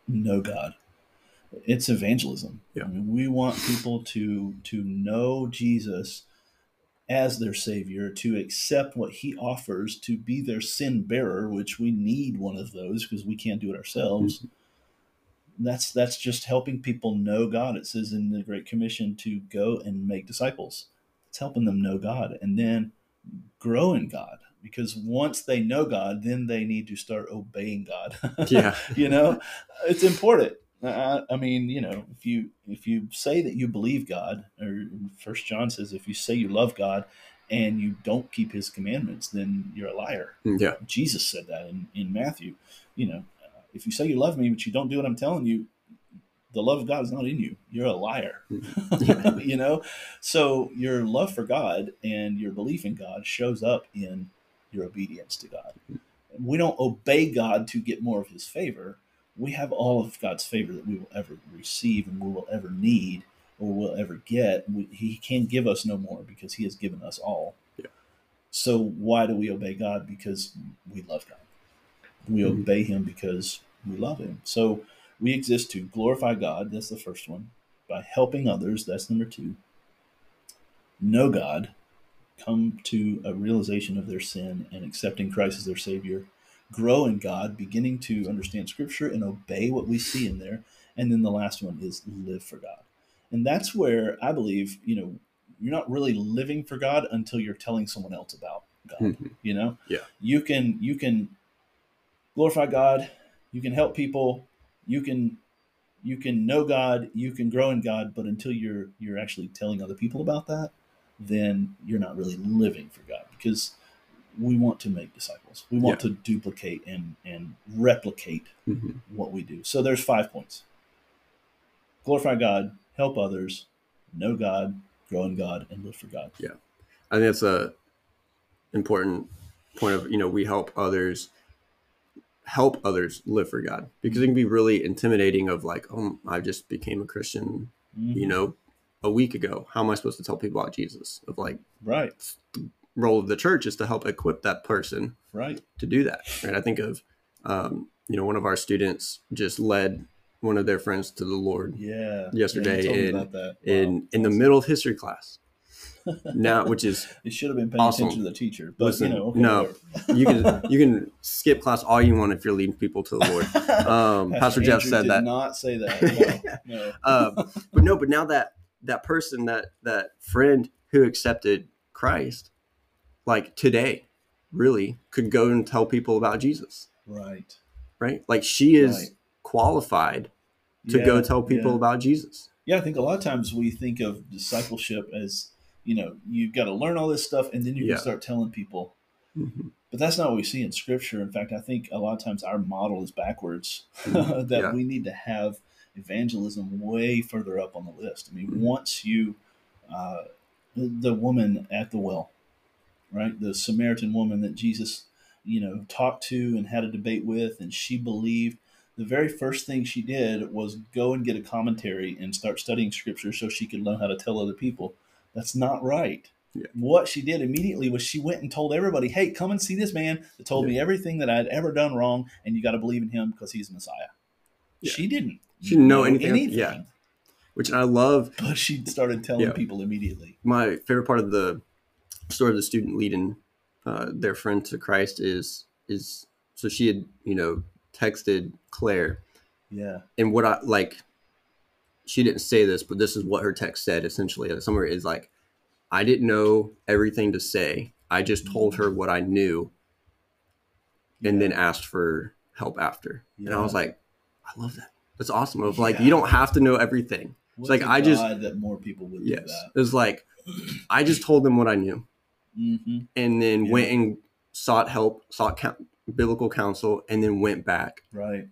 Speaker 2: Know God. It's evangelism.
Speaker 1: Yeah.
Speaker 2: I mean, we want people to to know Jesus as their savior, to accept what he offers, to be their sin bearer, which we need one of those because we can't do it ourselves. Mm-hmm. That's that's just helping people know God. It says in the Great Commission to go and make disciples. It's helping them know God and then grow in God. Because once they know God, then they need to start obeying God.
Speaker 1: Yeah.
Speaker 2: you know, it's important. I, I mean, you know, if you if you say that you believe God, or First John says, if you say you love God and you don't keep His commandments, then you're a liar.
Speaker 1: Yeah.
Speaker 2: Jesus said that in, in Matthew. You know, uh, if you say you love me but you don't do what I'm telling you, the love of God is not in you. You're a liar. You know, so your love for God and your belief in God shows up in your obedience to God. We don't obey God to get more of His favor. We have all of God's favor that we will ever receive and we will ever need or will ever get. We, he can't give us no more because He has given us all.
Speaker 1: Yeah.
Speaker 2: So why do we obey God? Because we love God. We
Speaker 1: Mhm.
Speaker 2: obey Him because we love Him. So we exist to glorify God. That's the first one. By helping others. That's number two. Know God. Come to a realization of their sin and accepting Christ as their Savior. Grow in God, beginning to understand Scripture and obey what we see in there. And then the last one is live for God. And that's where I believe, you know, you're not really living for God until you're telling someone else about God.
Speaker 1: Mhm.
Speaker 2: You know?
Speaker 1: Yeah.
Speaker 2: You can you can glorify God, you can help people, you can you can know God, you can grow in God, but until you're you're actually telling other people about that, then you're not really living for God because we want to make disciples. We want to duplicate and and replicate
Speaker 1: Mhm.
Speaker 2: what we do. So there's five points. Glorify God, help others, know God, grow in God, and live for God. Yeah.
Speaker 1: I think that's a important point of you know we help others help others live for God because it can be really intimidating of like oh I just became a Christian
Speaker 2: Mhm.
Speaker 1: you know a week ago how am I supposed to tell people about Jesus of like
Speaker 2: Right,
Speaker 1: role of the church is to help equip that person
Speaker 2: right.
Speaker 1: to do that right I think of um, you know one of our students just led one of their friends to the Lord
Speaker 2: Yeah.
Speaker 1: Yesterday
Speaker 2: yeah, you told me
Speaker 1: in-
Speaker 2: about that.
Speaker 1: in
Speaker 2: Wow.
Speaker 1: in the middle of history class now which is
Speaker 2: You should have been paying
Speaker 1: Awesome.
Speaker 2: attention to the teacher, but
Speaker 1: Listen,
Speaker 2: you know,
Speaker 1: no. you can you can skip class all you want if you're leading people to the Lord. Um, Pastor Jeff
Speaker 2: Andrew
Speaker 1: said that.
Speaker 2: Not say that. No, no.
Speaker 1: Uh, but no, but now that that person that that friend who accepted Christ, like today, really could go and tell people about Jesus,
Speaker 2: Right.
Speaker 1: right? Like she is
Speaker 2: Right.
Speaker 1: qualified to go tell people
Speaker 2: yeah.
Speaker 1: about Jesus.
Speaker 2: Yeah, I think a lot of times we think of discipleship as you know you've got to learn all this stuff and then you
Speaker 1: Yeah.
Speaker 2: can start telling people.
Speaker 1: Mhm.
Speaker 2: But that's not what we see in Scripture. In fact, I think a lot of times our model is backwards.
Speaker 1: Mhm.
Speaker 2: that
Speaker 1: Yeah.
Speaker 2: we need to have evangelism way further up on the list. I mean,
Speaker 1: Mhm.
Speaker 2: once you, uh, the woman at the well, right, the Samaritan woman that Jesus, you know, talked to and had a debate with, and she believed. The very first thing she did was go and get a commentary and start studying Scripture so she could learn how to tell other people. That's not right.
Speaker 1: Yeah.
Speaker 2: What she did immediately was she went and told everybody, "Hey, come and see this man that told me everything that I'd ever done wrong, and you got to believe in him because he's Messiah."
Speaker 1: Yeah.
Speaker 2: She didn't.
Speaker 1: She didn't know anything- yeah. Which I love.
Speaker 2: But she started telling
Speaker 1: Yeah.
Speaker 2: people immediately.
Speaker 1: My favorite part of the story of the student leading uh, their friend to Christ is is so she had you know texted Claire
Speaker 2: Yeah.
Speaker 1: and what I like, she didn't say this, but this is what her text said essentially. Somewhere is like, I didn't know everything to say. I just told her what I knew, and then asked for help after. And I was like, I love that. That's awesome. Of like,
Speaker 2: Yeah.
Speaker 1: you don't have to know everything.
Speaker 2: What
Speaker 1: like, I just-
Speaker 2: that more people would
Speaker 1: Yes,
Speaker 2: do
Speaker 1: it was like, I just told them what I knew,
Speaker 2: that. hmm
Speaker 1: and then
Speaker 2: Yeah.
Speaker 1: went and sought help, sought biblical counsel, and then went back,
Speaker 2: Right.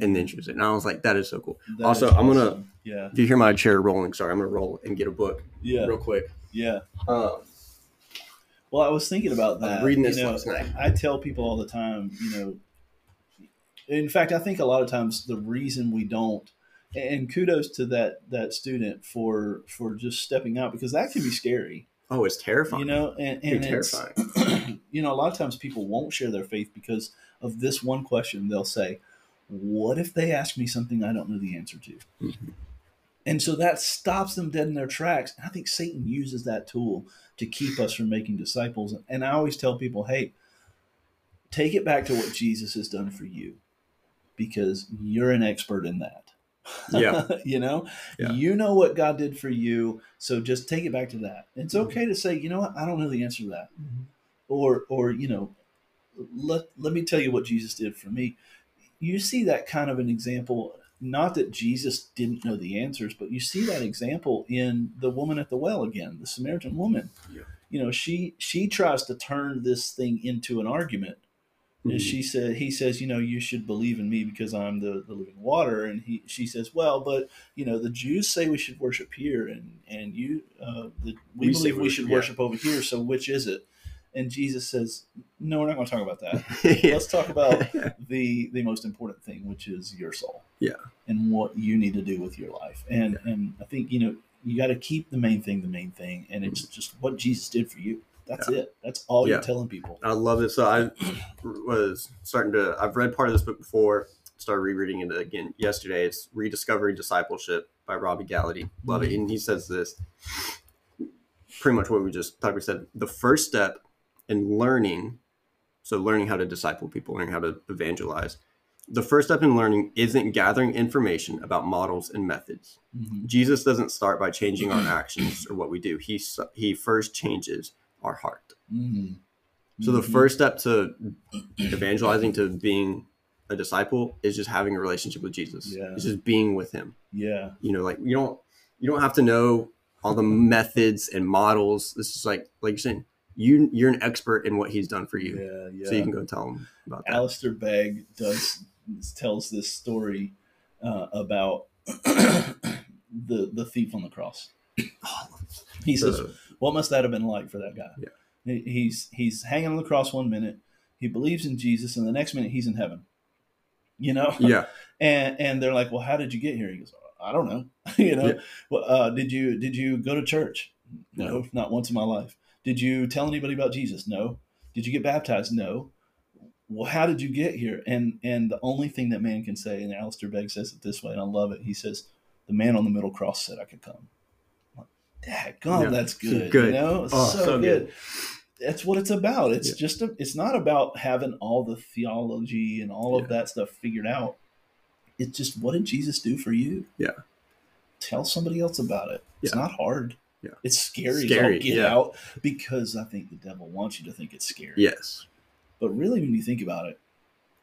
Speaker 1: And then she was it. And I was like, that is so cool.
Speaker 2: That
Speaker 1: Also, I'm gonna-
Speaker 2: Yeah.
Speaker 1: If you hear my chair rolling, sorry, I'm gonna roll and get a book
Speaker 2: Yeah.
Speaker 1: real quick.
Speaker 2: Yeah.
Speaker 1: Um,
Speaker 2: Well, I was thinking about that.
Speaker 1: reading this
Speaker 2: you know,
Speaker 1: last night.
Speaker 2: I tell people all the time, you know, in fact, I think a lot of times the reason we don't, and kudos to that that student for for just stepping out because that can be scary,
Speaker 1: Oh, it's terrifying.
Speaker 2: you know, and and it's,
Speaker 1: terrifying.
Speaker 2: you know, a lot of times people won't share their faith because of this one question. They'll say, "What if they ask me something I don't know the answer to?"
Speaker 1: Mhm.
Speaker 2: And so that stops them dead in their tracks. And I think Satan uses that tool to keep us from making disciples. And I always tell people, hey, take it back to what Jesus has done for you because you're an expert in that.
Speaker 1: Yeah.
Speaker 2: you know,
Speaker 1: Yeah.
Speaker 2: you know what God did for you. So just take it back to that. It's
Speaker 1: Mhm.
Speaker 2: okay to say, you know what, I don't know the answer to that. Or, or, you know, let, let me tell you what Jesus did for me. You see that kind of an example not that Jesus didn't know the answers, but you see that example in the woman at the well again, the Samaritan woman.
Speaker 1: Yeah.
Speaker 2: You know, she she tries to turn this thing into an argument. And
Speaker 1: Mhm.
Speaker 2: she said, he says, you know, you should believe in me because I'm the, the living water. And he, she says, well, but you know, the Jews say we should worship here, and and you, uh, the, we,
Speaker 1: We
Speaker 2: believe we should
Speaker 1: yeah.
Speaker 2: worship over here. So which is it? And Jesus says, no, we're not going to talk about that.
Speaker 1: yeah.
Speaker 2: Let's talk about the the most important thing, which is your soul.
Speaker 1: Yeah.
Speaker 2: And what you need to do with your life. And and I think you know you got to keep the main thing the main thing, and it's just what Jesus did for you. That's it. That's all
Speaker 1: Yeah.
Speaker 2: you're telling people.
Speaker 1: I love it. So I was starting to. I've read part of this book before. Started rereading it again yesterday. It's "Rediscovering Discipleship" by Robby Gallaty. Love it. Mm-hmm. And he says this. Pretty much what we just talked. We said the first step in learning. So learning how to disciple people, learning how to evangelize. The first step in learning isn't gathering information about models and methods.
Speaker 2: Mhm.
Speaker 1: Jesus doesn't start by changing our actions or what we do. He he first changes our heart.
Speaker 2: Mhm.
Speaker 1: So the
Speaker 2: Mhm.
Speaker 1: first step to evangelizing to being a disciple is just having a relationship with Jesus.
Speaker 2: Yeah.
Speaker 1: It's just being with him.
Speaker 2: yeah,
Speaker 1: You know, like you don't you don't have to know all the methods and models. This is like like you're saying, you you're an expert in what he's done for you.
Speaker 2: yeah, yeah.
Speaker 1: So you can go tell him about that.
Speaker 2: Alistair Begg does tells this story uh, about the the thief on the cross. He says,
Speaker 1: So,
Speaker 2: "What must that have been like for that guy?"
Speaker 1: Yeah.
Speaker 2: He's he's hanging on the cross one minute, he believes in Jesus, and the next minute he's in heaven. You know,
Speaker 1: yeah.
Speaker 2: and and they're like, "Well, how did you get here?" He goes, "I don't know." you know,
Speaker 1: Yeah.
Speaker 2: well, uh, did you did you go to church? No,
Speaker 1: No.
Speaker 2: not once in my life. Did you tell anybody about Jesus? No. Did you get baptized? No. Well, how did you get here? And and the only thing that man can say, and Alistair Begg says it this way, and I love it. He says, "The man on the middle cross said I could come." Like, God,
Speaker 1: Yeah.
Speaker 2: that's good.
Speaker 1: Good.
Speaker 2: You know,
Speaker 1: Oh,
Speaker 2: so,
Speaker 1: so
Speaker 2: good.
Speaker 1: good.
Speaker 2: That's what it's about. It's
Speaker 1: Yeah.
Speaker 2: just a, it's not about having all the theology and all of that stuff figured out. It's just what did Jesus do for you?
Speaker 1: Yeah.
Speaker 2: Tell somebody else about it. It's not hard.
Speaker 1: Yeah.
Speaker 2: It's scary,
Speaker 1: Scary,
Speaker 2: get
Speaker 1: yeah.
Speaker 2: out because I think the devil wants you to think it's scary.
Speaker 1: Yes.
Speaker 2: But really, when you think about it,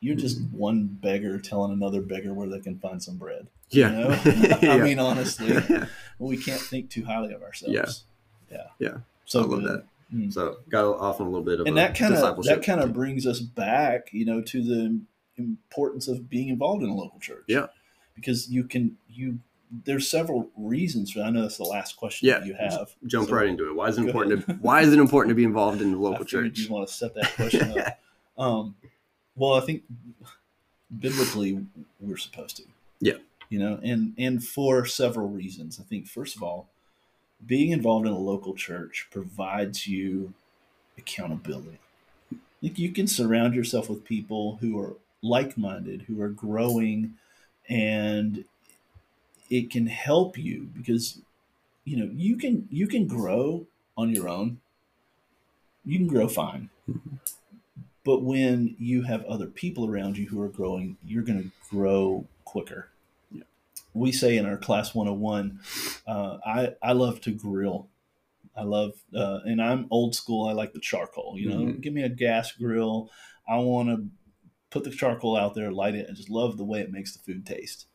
Speaker 2: you're just
Speaker 1: Mm-hmm.
Speaker 2: one beggar telling another beggar where they can find some bread.
Speaker 1: Yeah.
Speaker 2: You know? I
Speaker 1: Yeah.
Speaker 2: mean, honestly, we can't think too highly of ourselves.
Speaker 1: Yeah.
Speaker 2: Yeah.
Speaker 1: Yeah.
Speaker 2: So
Speaker 1: I love
Speaker 2: good.
Speaker 1: that.
Speaker 2: Mm.
Speaker 1: So got off on a little bit of
Speaker 2: and that kind of
Speaker 1: discipleship
Speaker 2: that kind of brings us back you know to the importance of being involved in a local church
Speaker 1: Yeah.
Speaker 2: because you can you there's several reasons for i know that's the last question
Speaker 1: Yeah.
Speaker 2: that you have
Speaker 1: jump
Speaker 2: So-
Speaker 1: right into it. Why is it important? To, why is it important to be involved in the local church?
Speaker 2: you want to set that question up um, well i think biblically we're supposed to
Speaker 1: Yeah.
Speaker 2: you know and and for several reasons i think first of all being involved in a local church provides you accountability I think you can surround yourself with people who are like-minded who are growing and it can help you because you know you can you can grow on your own. You can grow fine. But when you have other people around you who are growing you're going to grow quicker.
Speaker 1: Yeah.
Speaker 2: we say in our class 101 uh, I, I love to grill. I love uh, and i'm old school. I like the charcoal you know?
Speaker 1: Mhm.
Speaker 2: give me a gas grill. I want to put the charcoal out there light it i just love the way it makes the food taste.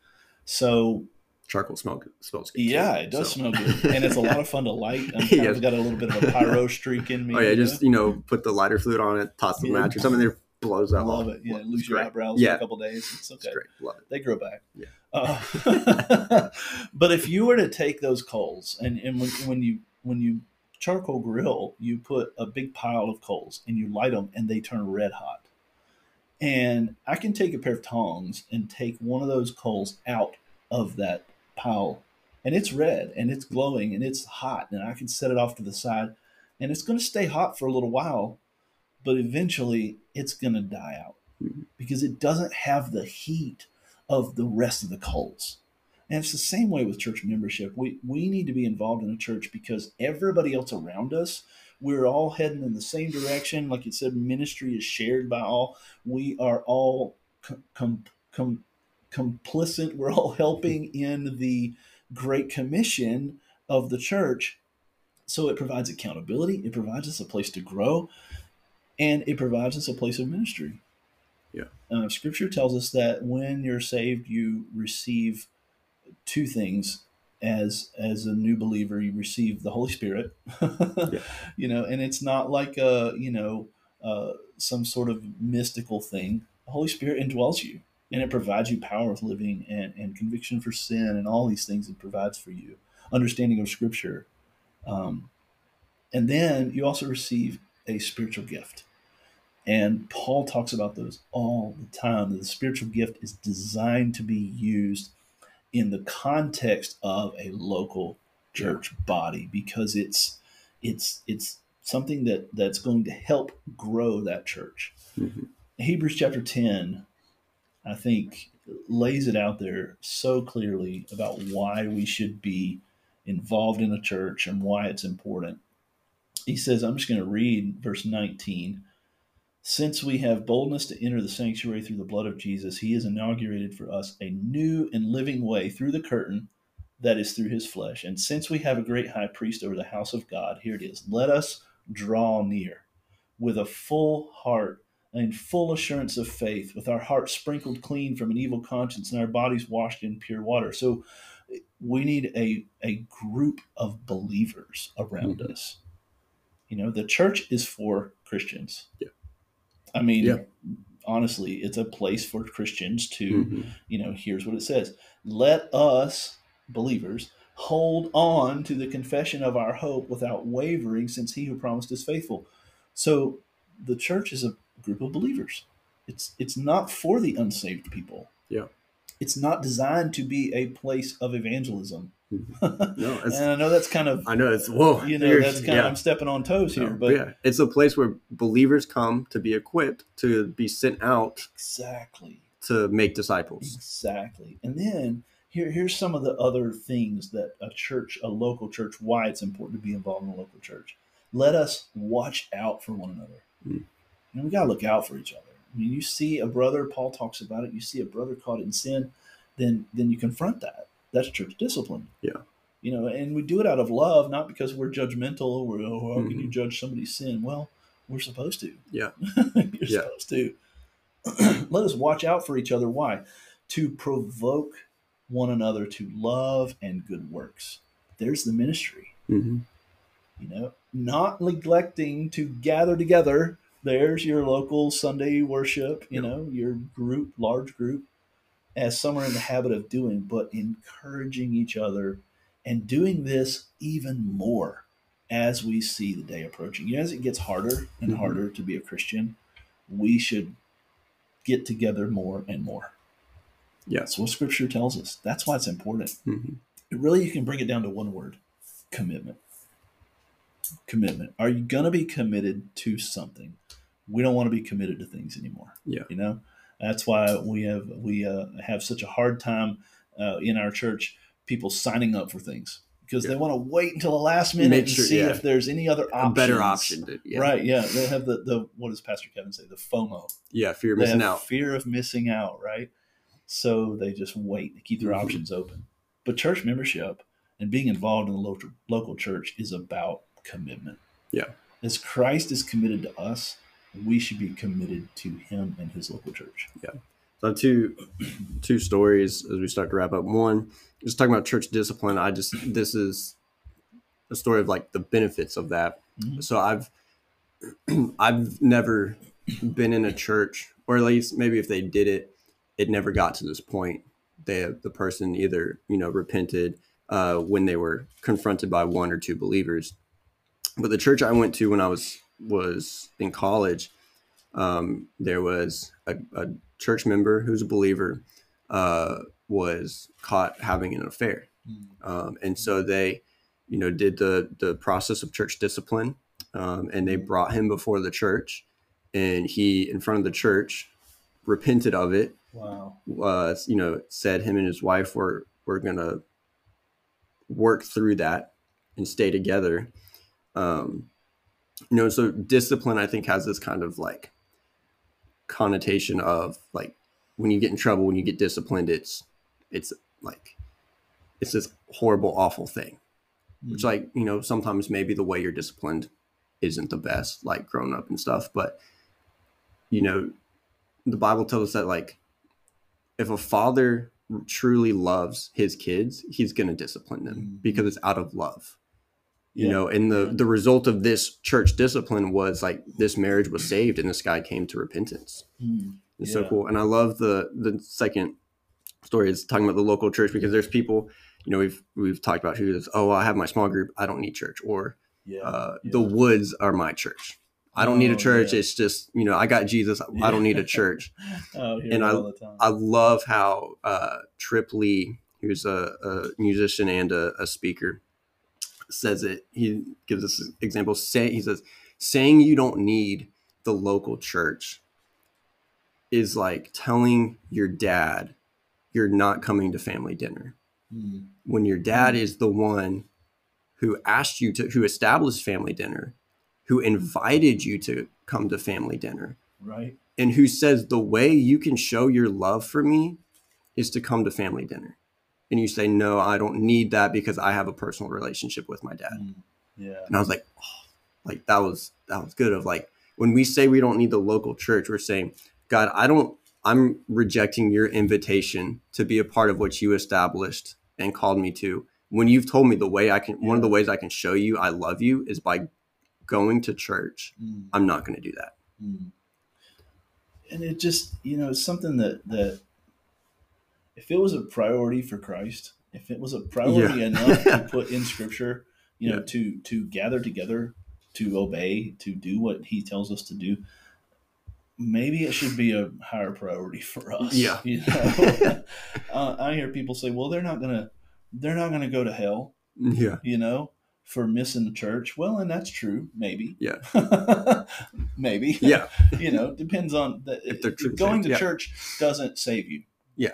Speaker 2: So
Speaker 1: Charcoal smell good- smells good. too,
Speaker 2: yeah, it does
Speaker 1: so.
Speaker 2: smell good, and it's a lot of fun to light. I'm kind of got a little bit of a pyro streak in me.
Speaker 1: Oh yeah,
Speaker 2: you
Speaker 1: just
Speaker 2: know?
Speaker 1: you know, put the lighter fluid on it, toss the
Speaker 2: Yeah.
Speaker 1: match or something, there blows out.
Speaker 2: love it. Yeah, lose your eyebrows
Speaker 1: Yeah,
Speaker 2: a couple days. It's
Speaker 1: it's
Speaker 2: okay.
Speaker 1: great. Love it.
Speaker 2: They grow back.
Speaker 1: Yeah.
Speaker 2: Uh, but if you were to take those coals and, and when, when you when you charcoal grill, you put a big pile of coals and you light them and they turn red hot. And I can take a pair of tongs and take one of those coals out of that pile and it's red and it's glowing and it's hot and I can set it off to the side and it's going to stay hot for a little while, but eventually it's going to die out
Speaker 1: Mhm.
Speaker 2: because it doesn't have the heat of the rest of the coals. And it's the same way with church membership. We we need to be involved in a church because everybody else around us, we're all heading in the same direction. Like you said, ministry is shared by all. We are all com, com, com, complicit. We're all helping in the great commission of the church. So it provides accountability. It provides us a place to grow, and it provides us a place of ministry.
Speaker 1: Yeah.
Speaker 2: Uh, scripture tells us that when you're saved, you receive two things as as a new believer you receive the holy spirit you know and it's not like a you know uh, some sort of mystical thing the holy spirit indwells you and it provides you power of living and, and conviction for sin and all these things it provides for you. Understanding of scripture. Um, and then you also receive a spiritual gift. And paul talks about those all the time that the spiritual gift is designed to be used in the context of a local church body because it's it's it's something that that's going to help grow that church.
Speaker 1: Mhm.
Speaker 2: hebrews chapter 10 i think lays it out there so clearly about why we should be involved in a church and why it's important he says i'm just going to read verse 19 since we have boldness to enter the sanctuary through the blood of Jesus, he has inaugurated for us a new and living way through the curtain that is through his flesh. And since we have a great high priest over the house of God, here it is let us draw near with a full heart and full assurance of faith, with our hearts sprinkled clean from an evil conscience and our bodies washed in pure water. So we need a, a group of believers around
Speaker 1: Mhm.
Speaker 2: us. You know, the church is for Christians.
Speaker 1: Yeah.
Speaker 2: I mean,
Speaker 1: Yeah.
Speaker 2: honestly, it's a place for Christians to,
Speaker 1: Mhm.
Speaker 2: you know, here's what it says Let us, believers, hold on to the confession of our hope without wavering, since he who promised is faithful. So the church is a group of believers. It's it's not for the unsaved people.
Speaker 1: Yeah.
Speaker 2: It's not designed to be a place of evangelism.
Speaker 1: No, it's,
Speaker 2: and I know that's kind of
Speaker 1: I know it's whoa.
Speaker 2: you know that's kind of I'm stepping on toes here,
Speaker 1: No,
Speaker 2: but
Speaker 1: yeah, it's a place where believers come to be equipped to be sent out
Speaker 2: exactly.
Speaker 1: to make disciples.
Speaker 2: Exactly. And then here, here's some of the other things that a church, a local church, why it's important to be involved in a local church. Let us watch out for one another.
Speaker 1: Mm.
Speaker 2: And we got to look out for each other. I mean, you see a brother, Paul talks about it, you see a brother caught in sin, then then you confront that. That's church discipline.
Speaker 1: Yeah.
Speaker 2: You know, and we do it out of love, not because we're judgmental or, oh, how can you
Speaker 1: Mhm.
Speaker 2: judge somebody's sin? Well, we're supposed to.
Speaker 1: Yeah.
Speaker 2: You're
Speaker 1: Yeah.
Speaker 2: supposed to. Let us watch out for each other. Why? To provoke one another to love and good works. There's the ministry.
Speaker 1: hmm
Speaker 2: You know, not neglecting to gather together. There's your local Sunday worship, you know, your group, large group, as some are in the habit of doing, but encouraging each other and doing this even more as we see the day approaching. You know, as it gets harder and
Speaker 1: Mhm.
Speaker 2: harder to be a Christian, we should get together more and more.
Speaker 1: Yeah.
Speaker 2: That's what Scripture tells us. That's why it's important.
Speaker 1: Mhm.
Speaker 2: It really, you can bring it down to one word commitment. Commitment. Are you going to be committed to something? We don't want to be committed to things anymore.
Speaker 1: Yeah.
Speaker 2: You know, that's why we have we uh, have such a hard time uh, in our church people signing up for things because they want to wait until the last minute and see
Speaker 1: yeah.
Speaker 2: if there's any other
Speaker 1: A better option. To, yeah.
Speaker 2: Right. Yeah. They have the, the what does Pastor Kevin say? The FOMO.
Speaker 1: Yeah. Fear of
Speaker 2: They
Speaker 1: missing out.
Speaker 2: fear of missing out, right? So they just wait to keep their
Speaker 1: Mhm.
Speaker 2: options open. But church membership and being involved in the local local church is about commitment.
Speaker 1: Yeah.
Speaker 2: As Christ is committed to us, we should be committed to Him and His local church.
Speaker 1: Yeah. So two two stories as we start to wrap up. One, just talking about church discipline. I just this is a story of like the benefits of that.
Speaker 2: Mhm.
Speaker 1: So I've I've never been in a church, or at least maybe if they did it, it never got to this point. They the person either you know repented uh, when they were confronted by one or two believers. But the church I went to when I was was in college, um, there was a, a church member who's a believer uh, was caught having an affair, um, and so they, you know, did the the process of church discipline, um, and they brought him before the church, and he, in front of the church, repented of it.
Speaker 2: Wow.
Speaker 1: Uh, you know, said him and his wife were were gonna work through that and stay together. Um, you know, so discipline, I think, has this kind of like connotation of like when you get in trouble, when you get disciplined, it's it's like it's this horrible, awful thing. Which, like, you know, sometimes maybe the way you're disciplined isn't the best, like growing up and stuff. But you know, the Bible tells us that like if a father truly loves his kids, he's going to discipline them
Speaker 2: Mhm.
Speaker 1: because it's out of love. You
Speaker 2: Yeah.
Speaker 1: know, and the
Speaker 2: Yeah.
Speaker 1: the result of this church discipline was like this marriage was saved and this guy came to repentance.
Speaker 2: Mm.
Speaker 1: It's so cool. And I love the the second story is talking about the local church because there's people, you know, we've we've talked about who's oh I have my small group, I don't need church, or
Speaker 2: Yeah.
Speaker 1: uh,
Speaker 2: yeah.
Speaker 1: the woods are my church. I don't need a
Speaker 2: Oh,
Speaker 1: church.
Speaker 2: yeah.
Speaker 1: It's just you know I got Jesus. I don't need a church.
Speaker 2: oh,
Speaker 1: and I-
Speaker 2: all the time.
Speaker 1: I love how uh, Trip Lee, who's a, a musician and a, a speaker, says it. He gives us an example. Say he says, saying you don't need the local church is like telling your dad you're not coming to family dinner
Speaker 2: Mm.
Speaker 1: when your dad is the one who asked you to who established family dinner who invited you to come to family dinner
Speaker 2: Right.
Speaker 1: and who says the way you can show your love for me is to come to family dinner and you say no i don't need that because i have a personal relationship with my dad
Speaker 2: Mm. Yeah.
Speaker 1: and i was like oh, like that was that was good of like when we say we don't need the local church we're saying god i don't i'm rejecting your invitation to be a part of what you established and called me to when you've told me the way i can one of the ways i can show you i love you is by going to church
Speaker 2: Mm.
Speaker 1: i'm not going to do that
Speaker 2: Mm. And it just, you know, it's something that that if it was a priority for Christ, if it was a priority
Speaker 1: Yeah.
Speaker 2: enough to put in Scripture, you know,
Speaker 1: Yeah.
Speaker 2: to to gather together, to obey, to do what He tells us to do, maybe it should be a higher priority for us.
Speaker 1: Yeah.
Speaker 2: you know. uh, I hear people say, "Well, they're not gonna, they're not gonna go to hell,"
Speaker 1: yeah
Speaker 2: you know, for missing the church. Well, and that's true, maybe.
Speaker 1: Yeah.
Speaker 2: maybe
Speaker 1: yeah
Speaker 2: you know depends on the,
Speaker 1: If they're
Speaker 2: going to
Speaker 1: yeah.
Speaker 2: church doesn't save you
Speaker 1: Yeah.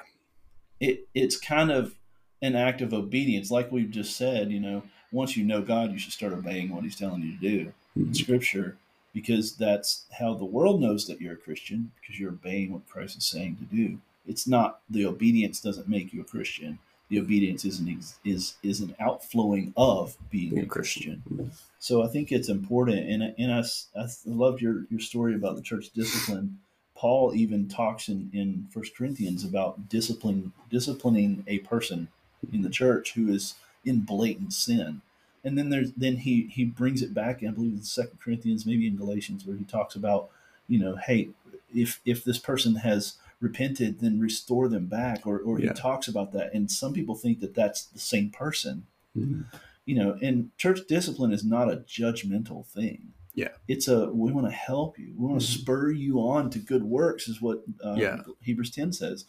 Speaker 2: It it's kind of an act of obedience like we've just said you know once you know god you should start obeying what he's telling you to do in
Speaker 1: Mhm.
Speaker 2: scripture because that's how the world knows that you're a christian because you're obeying what christ is saying to do it's not the obedience doesn't make you a christian the obedience is an ex, is is an outflowing of being a
Speaker 1: Christian.
Speaker 2: christian so I think it's important, and and I, I loved your your story about the church discipline. Paul even talks in in First Corinthians about discipline disciplining a person in the church who is in blatant sin. and then there's then he he brings it back. I believe in Second Corinthians, maybe in Galatians, where he talks about you know, hey, if if this person has repented, then restore them back, or or
Speaker 1: Yeah.
Speaker 2: he talks about that. And some people think that that's the same person.
Speaker 1: Mhm.
Speaker 2: You know, and church discipline is not a judgmental thing.
Speaker 1: Yeah.
Speaker 2: it's a we want to help you. We want to
Speaker 1: Mhm.
Speaker 2: spur you on to good works, is what uh,
Speaker 1: Yeah.
Speaker 2: Hebrews ten says.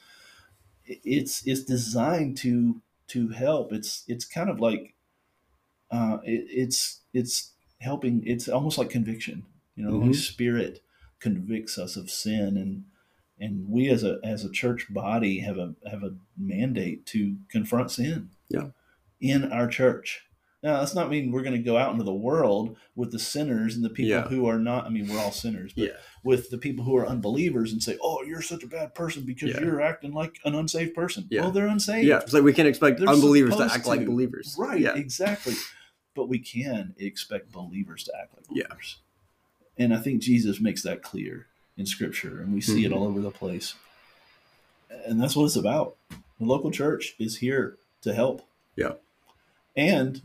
Speaker 2: It's it's designed to to help. It's it's kind of like uh, it, it's it's helping. It's almost like conviction. You know, the Holy. Spirit convicts us of sin, and and we as a as a church body have a have a mandate to confront sin.
Speaker 1: Yeah.
Speaker 2: in our church. Now, that's not mean we're going to go out into the world with the sinners and the people
Speaker 1: Yeah.
Speaker 2: who are not. I mean, we're all sinners, but
Speaker 1: Yeah.
Speaker 2: with the people who are unbelievers and say, "Oh, you're such a bad person because
Speaker 1: Yeah.
Speaker 2: you're acting like an unsaved person."
Speaker 1: Yeah.
Speaker 2: Well, they're unsaved.
Speaker 1: Yeah. It's like we can't expect
Speaker 2: They're
Speaker 1: unbelievers to act like believers.
Speaker 2: Right,
Speaker 1: Yeah.
Speaker 2: exactly. But we can expect believers to act like
Speaker 1: Yeah.
Speaker 2: believers. And I think Jesus makes that clear in scripture and we see it
Speaker 1: Mhm.
Speaker 2: all over the place. And that's what it's about. The local church is here to help.
Speaker 1: Yeah.
Speaker 2: And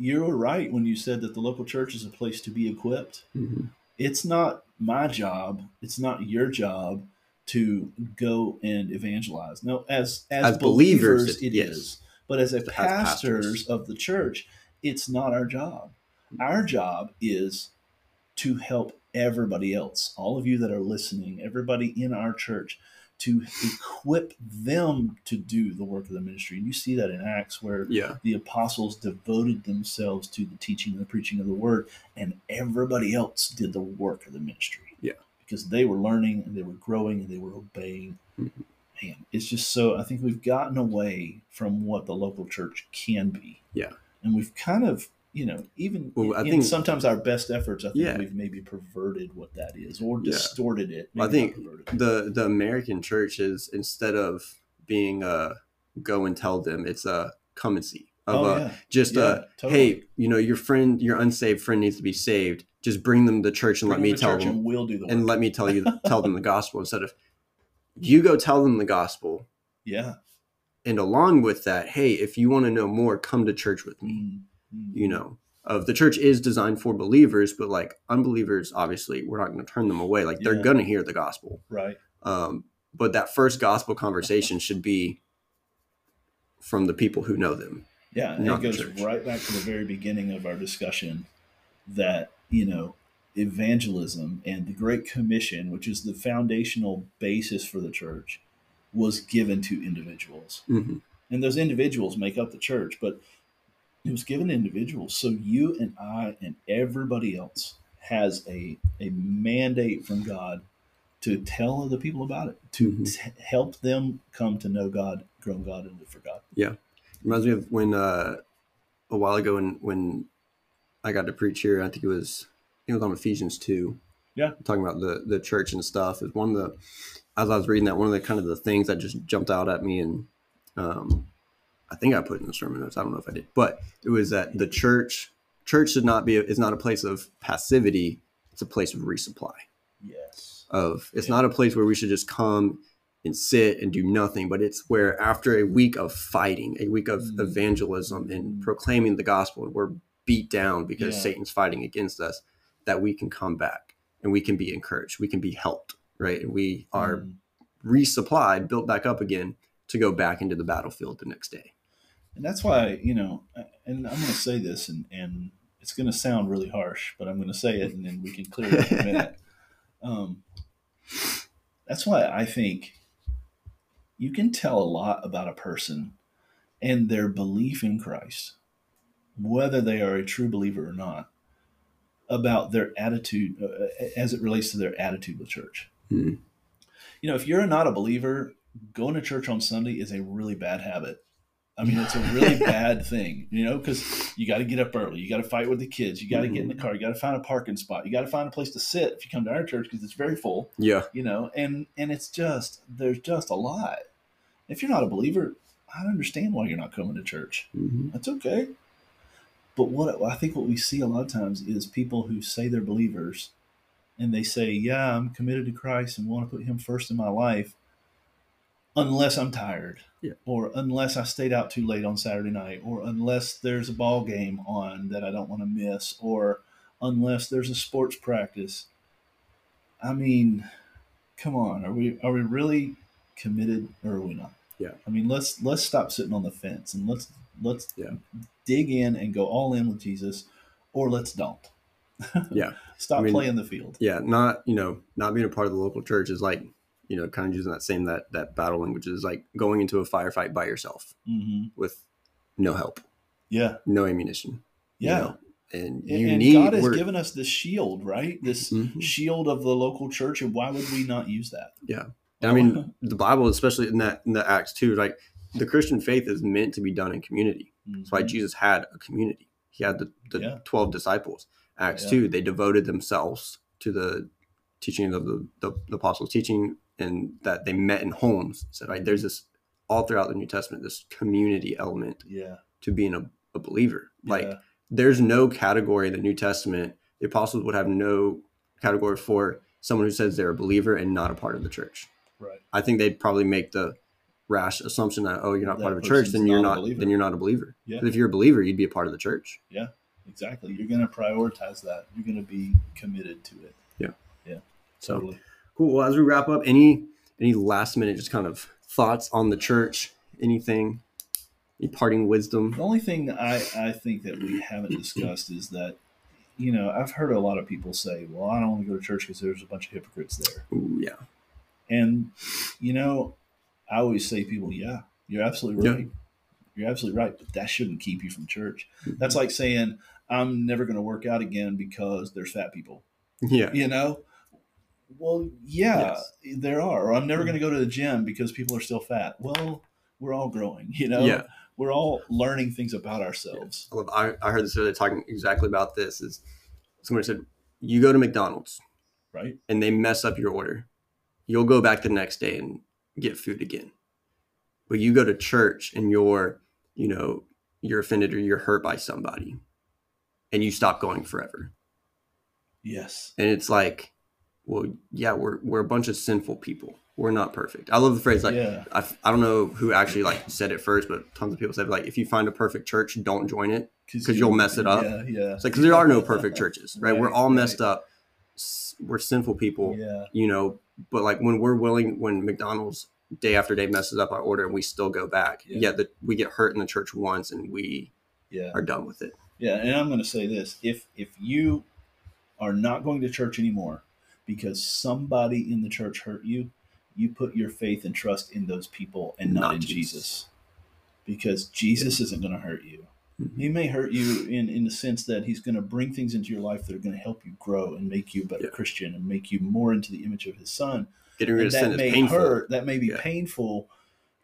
Speaker 2: you were right when you said that the local church is a place to be equipped.
Speaker 1: Mhm.
Speaker 2: It's not my job, it's not your job to go and evangelize. No, as as,
Speaker 1: As believers,
Speaker 2: believers,
Speaker 1: it-
Speaker 2: it
Speaker 1: yes.
Speaker 2: is. But as a
Speaker 1: As
Speaker 2: pastors,
Speaker 1: pastors.
Speaker 2: of the church, it's not our job. Our job is to help everybody else, all of you that are listening, everybody in our church, to equip them to do the work of the ministry. And you see that in Acts where
Speaker 1: Yeah.
Speaker 2: the apostles devoted themselves to the teaching and the preaching of the word, and everybody else did the work of the ministry.
Speaker 1: Yeah.
Speaker 2: Because they were learning and they were growing and they were obeying.
Speaker 1: Mhm.
Speaker 2: Man, it's just so, I think we've gotten away from what the local church can be.
Speaker 1: Yeah.
Speaker 2: And we've kind of, you know, even
Speaker 1: Well, I
Speaker 2: in
Speaker 1: think-
Speaker 2: sometimes our best efforts, I think
Speaker 1: Yeah.
Speaker 2: we've maybe perverted what that is or
Speaker 1: Yeah.
Speaker 2: distorted it.
Speaker 1: Well, I think
Speaker 2: it.
Speaker 1: the the American church is instead of being a go and tell them, it's a come and see. Of
Speaker 2: oh,
Speaker 1: a,
Speaker 2: yeah.
Speaker 1: just
Speaker 2: Yeah,
Speaker 1: a
Speaker 2: totally.
Speaker 1: hey, you know, your friend, your unsaved friend needs to be saved. Just bring them to church and
Speaker 2: Bring
Speaker 1: let me tell them
Speaker 2: and we'll do the work.
Speaker 1: and let me tell you tell them the gospel instead of you go tell them the gospel
Speaker 2: yeah.
Speaker 1: and along with that hey if you want to know more come to church with me
Speaker 2: Mm, mm.
Speaker 1: you know of the church is designed for believers but like unbelievers obviously we're not going to turn them away like they're
Speaker 2: Yeah.
Speaker 1: going to hear the gospel
Speaker 2: Right.
Speaker 1: um, but that first gospel conversation should be from the people who know them
Speaker 2: Yeah, and it goes right back to the very beginning of our discussion that, you know, evangelism and the Great Commission, which is the foundational basis for the church, was given to individuals.
Speaker 1: hmm
Speaker 2: And those individuals make up the church, but it was given to individuals. So you and I and everybody else has a, a mandate from God to tell other people about it, to
Speaker 1: Mhm.
Speaker 2: t- help them come to know God, grow in God, and live for God. Yeah.
Speaker 1: reminds me of when uh, a while ago when when I got to preach here. I think it was I think it was on Ephesians two.
Speaker 2: Yeah.
Speaker 1: talking about the the church and stuff. Is one of the as I was reading that one of the kind of the things that just jumped out at me and um, I think I put it in the sermon notes. I don't know if I did, but it was that the church church should not be is not a place of passivity. It's a place of resupply.
Speaker 2: Yes.
Speaker 1: Of it's
Speaker 2: Yeah.
Speaker 1: not a place where we should just come and sit and do nothing, but it's where after a week of fighting, a week of
Speaker 2: Mm.
Speaker 1: evangelism and
Speaker 2: Mm.
Speaker 1: proclaiming the gospel, we're beat down because
Speaker 2: Yeah.
Speaker 1: Satan's fighting against us, that we can come back and we can be encouraged, we can be helped, right? And we are
Speaker 2: Mm.
Speaker 1: resupplied, built back up again to go back into the battlefield the next day.
Speaker 2: And that's why, you know, and I'm going to say this, and, and it's going to sound really harsh, but I'm going to say it, and then we can clear it up in a minute. Um, that's why I think you can tell a lot about a person and their belief in Christ, whether they are a true believer or not, about their attitude uh, as it relates to their attitude with church.
Speaker 1: Hmm.
Speaker 2: You know, if you're not a believer, going to church on Sunday is a really bad habit. I mean, it's a really bad thing, you know, because you got to get up early. You got to fight with the kids. You got to get in the car. You got to find a parking spot. You got to find a place to sit if you come to our church because it's very full,
Speaker 1: Yeah.
Speaker 2: you know, and, and it's just, there's just a lot. If you're not a believer, I understand why you're not coming to church.
Speaker 1: Mhm.
Speaker 2: That's okay. But what I think what we see a lot of times is people who say they're believers and they say, Yeah, I'm committed to Christ and want to put him first in my life. unless I'm tired,
Speaker 1: Yeah.
Speaker 2: or unless I stayed out too late on Saturday night, or unless there's a ball game on that I don't want to miss, or unless there's a sports practice. I mean, come on, are we are we really committed or are we not?
Speaker 1: Yeah.
Speaker 2: I mean, let's let's stop sitting on the fence and let's let's
Speaker 1: Yeah.
Speaker 2: dig in and go all in with Jesus, or let's don't.
Speaker 1: Yeah.
Speaker 2: Stop
Speaker 1: I mean-
Speaker 2: playing the field.
Speaker 1: Yeah, not you know, not being a part of the local church is like you know, kind of using that same that that battle language is like going into a firefight by yourself
Speaker 2: hmm
Speaker 1: with no help,
Speaker 2: Yeah.
Speaker 1: no ammunition. you
Speaker 2: Yeah.
Speaker 1: know, and you
Speaker 2: and
Speaker 1: need
Speaker 2: God has given us this shield, right? This
Speaker 1: Mhm.
Speaker 2: shield of the local church, and why would we not use that?
Speaker 1: Yeah. I mean, the Bible, especially in that in the Acts 2, like the Christian faith is meant to be done in community. That's why
Speaker 2: Mhm.
Speaker 1: Jesus had a community. He had the, the
Speaker 2: Yeah.
Speaker 1: 12 disciples. Acts
Speaker 2: Yeah.
Speaker 1: 2, they devoted themselves to the teaching of the, the, the apostles' teaching and that they met in homes. So, right, there's this all throughout the New Testament, this community element
Speaker 2: yeah,
Speaker 1: to being a, a believer. Like,
Speaker 2: yeah,
Speaker 1: there's no category in the New Testament. The apostles would have no category for someone who says they're a believer and not a part of the church.
Speaker 2: right.
Speaker 1: I think they'd probably make the rash assumption that oh you're not
Speaker 2: That
Speaker 1: part of a church then you're
Speaker 2: not a
Speaker 1: not
Speaker 2: believer.
Speaker 1: then you're not a believer.
Speaker 2: Yeah.
Speaker 1: But if you're a believer, you'd be a part of the church. Yeah.
Speaker 2: Exactly. You're going to prioritize that. You're going to be committed to it.
Speaker 1: Yeah.
Speaker 2: Yeah.
Speaker 1: So
Speaker 2: Totally.
Speaker 1: Cool. Well, as we wrap up, any any last minute just kind of thoughts on the church? Anything? Any parting wisdom?
Speaker 2: The only thing I, I think that we haven't discussed is that, you know, I've heard a lot of people say, well, I don't want to go to church because there's a bunch of hypocrites there.
Speaker 1: Ooh, yeah.
Speaker 2: And, you know, I always say to people, yeah, you're absolutely
Speaker 1: Yeah.
Speaker 2: right. You're absolutely right. But that shouldn't keep you from church.
Speaker 1: Mm-hmm.
Speaker 2: That's like saying, I'm never going to work out again because there's fat people.
Speaker 1: yeah.
Speaker 2: You know? Well, yeah,
Speaker 1: Yes.
Speaker 2: there are. Or I'm never going to mm-hmm. go to the gym because people are still fat. Well, we're all growing, you know?
Speaker 1: Yeah.
Speaker 2: We're all learning things about ourselves.
Speaker 1: I, love, I, I heard this other talking exactly about this. Is somebody said you go to McDonald's
Speaker 2: Right?
Speaker 1: and they mess up your order, you'll go back the next day and get food again. But you go to church and you're, you know, you're offended or you're hurt by somebody, and you stop going forever.
Speaker 2: Yes.
Speaker 1: And it's like, well, yeah, we're we're a bunch of sinful people. We're not perfect. I love the phrase like
Speaker 2: yeah.
Speaker 1: I, I don't know who actually like said it first, but tons of people said like if you find a perfect church, don't join it because you'll mess it up.
Speaker 2: Yeah. Yeah.
Speaker 1: It's like because there are no perfect churches, right? we're
Speaker 2: all
Speaker 1: all
Speaker 2: right.
Speaker 1: messed up. We're sinful people,
Speaker 2: Yeah.
Speaker 1: you know. But like when we're willing, when McDonald's day after day messes up our order and we still go back,
Speaker 2: Yeah.
Speaker 1: yet that we get hurt in the church once and we
Speaker 2: Yeah.
Speaker 1: are done with it.
Speaker 2: Yeah. And I'm going to say this: if if you are not going to church anymore because somebody in the church hurt you, you put your faith and trust in those people and not,
Speaker 1: Not
Speaker 2: in
Speaker 1: Jesus.
Speaker 2: Jesus. Because Jesus isn't going to hurt you.
Speaker 1: Mhm.
Speaker 2: He may hurt you in, in the sense that he's going to bring things into your life that are going to help you grow and make you a better
Speaker 1: Yeah.
Speaker 2: Christian and make you more into the image of his son.
Speaker 1: Getting rid
Speaker 2: And
Speaker 1: of sin
Speaker 2: that
Speaker 1: is
Speaker 2: may
Speaker 1: painful.
Speaker 2: hurt. That may be
Speaker 1: Yeah.
Speaker 2: painful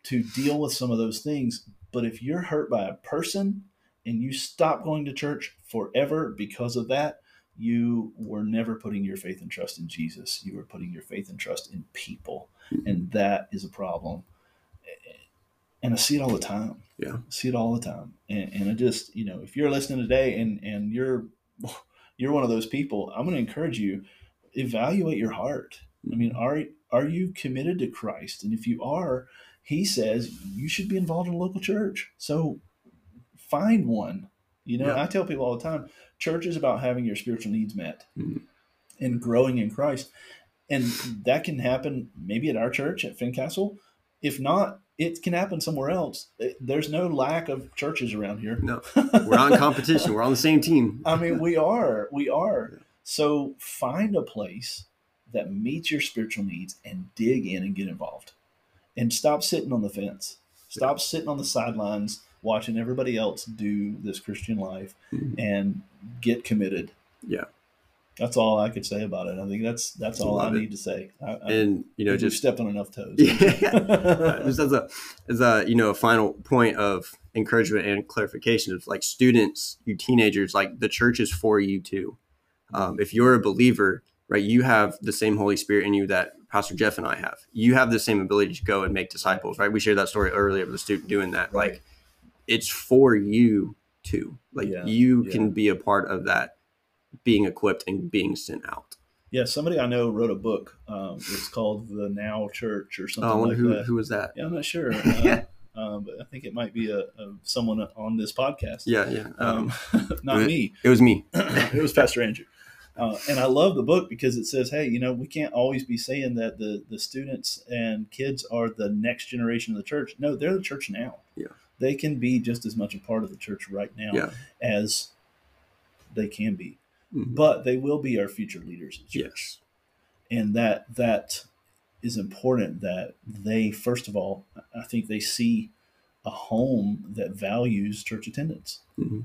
Speaker 2: to deal with some of those things. But if you're hurt by a person and you stop going to church forever because of that, you were never putting your faith and trust in Jesus. You were putting your faith and trust in people.
Speaker 1: Mhm.
Speaker 2: And that is a problem. And I see it all the time.
Speaker 1: Yeah.
Speaker 2: I see it all the time. And, and I just, you know, if you're listening today and, and you're you're one of those people, I'm going to encourage you, evaluate your heart. I mean, are are you committed to Christ? And if you are, he says you should be involved in a local church. So find one. You know,
Speaker 1: Yeah.
Speaker 2: I tell people all the time, church is about having your spiritual needs met
Speaker 1: Mhm.
Speaker 2: and growing in Christ. And that can happen maybe at our church at Fincastle. If not, it can happen somewhere else. There's no lack of churches around here.
Speaker 1: No, we're not in competition. We're on the same team.
Speaker 2: I mean, we are. We are. So find a place that meets your spiritual needs and dig in and get involved. And stop sitting on the fence. Stop sitting on the sidelines watching everybody else do this Christian life
Speaker 1: Mhm.
Speaker 2: and get committed.
Speaker 1: Yeah.
Speaker 2: That's all I could say about it. I think that's that's all I
Speaker 1: it.
Speaker 2: need to say. I, I,
Speaker 1: And you know, just
Speaker 2: stepped on enough toes.
Speaker 1: yeah, just as a as a you know a final point of encouragement and clarification of like students, you teenagers, like the church is for you too. Um, if you're a believer, right, you have the same Holy Spirit in you that Pastor Jeff and I have. You have the same ability to go and make disciples, right? We shared that story earlier of the student doing that.
Speaker 2: Right.
Speaker 1: Like it's for you too. Like
Speaker 2: Yeah,
Speaker 1: you
Speaker 2: yeah.
Speaker 1: can be a part of that being equipped and being sent out.
Speaker 2: Yeah, somebody I know wrote a book. Um, it's called The Now Church or something
Speaker 1: Oh,
Speaker 2: like
Speaker 1: who,
Speaker 2: that.
Speaker 1: who was that?
Speaker 2: Yeah, I'm not sure.
Speaker 1: Yeah.
Speaker 2: Uh, um, but I think it might be a, a someone on this podcast.
Speaker 1: Yeah, yeah. Um,
Speaker 2: Um, not
Speaker 1: it-
Speaker 2: me.
Speaker 1: it was me.
Speaker 2: it was Pastor Andrew. Uh, and I love the book because it says, hey, you know, we can't always be saying that the, the students and kids are the next generation of the church. No, they're the church now. They can be just as much a part of the church right now
Speaker 1: Yeah.
Speaker 2: as they can be.
Speaker 1: Mhm.
Speaker 2: But they will be our future leaders in church
Speaker 1: Yes.
Speaker 2: and that that is important that they first of all i think they see a home that values church attendance
Speaker 1: Mhm.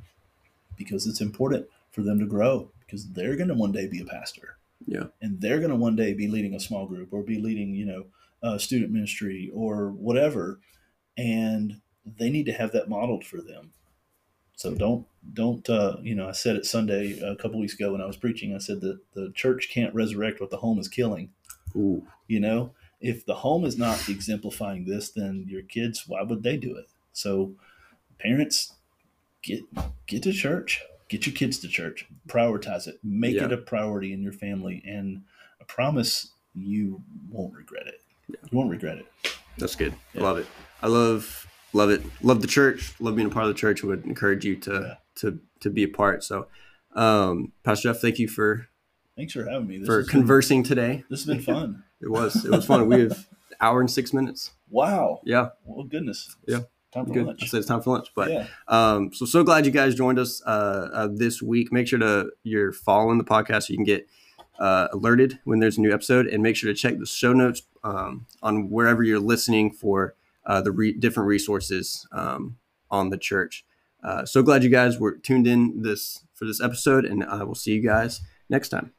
Speaker 2: because it's important for them to grow because they're going to one day be a pastor
Speaker 1: Yeah.
Speaker 2: and they're going to one day be leading a small group or be leading you know a student ministry or whatever and they need to have that modeled for them so don't don't uh, you know i said it sunday a couple weeks ago when i was preaching i said that the church can't resurrect what the home is killing
Speaker 1: Ooh.
Speaker 2: you know if the home is not exemplifying this then your kids why would they do it so parents get get to church get your kids to church prioritize it make
Speaker 1: Yeah.
Speaker 2: it a priority in your family and i promise you won't regret it you won't regret it
Speaker 1: That's good.
Speaker 2: Yeah.
Speaker 1: Love it. I love love it. Love the church. Love being a part of the church. Would encourage you to
Speaker 2: Yeah.
Speaker 1: to to be a part. So, um, Pastor Jeff, thank you for
Speaker 2: thanks for having me this,
Speaker 1: for
Speaker 2: has been,
Speaker 1: conversing today.
Speaker 2: this has been fun
Speaker 1: It was it was fun. we have hour and six minutes.
Speaker 2: wow
Speaker 1: Yeah,
Speaker 2: well goodness
Speaker 1: Yeah.
Speaker 2: time for
Speaker 1: good. I
Speaker 2: lunch
Speaker 1: said it's time for lunch, but
Speaker 2: yeah
Speaker 1: Um, so so glad you guys joined us uh, uh, this week. Make sure to you're following the podcast so you can get uh, alerted when there's a new episode, and make sure to check the show notes um, on wherever you're listening for uh, the re- different resources um, on the church. Uh, so glad you guys were tuned in this for this episode, and I will see you guys next time.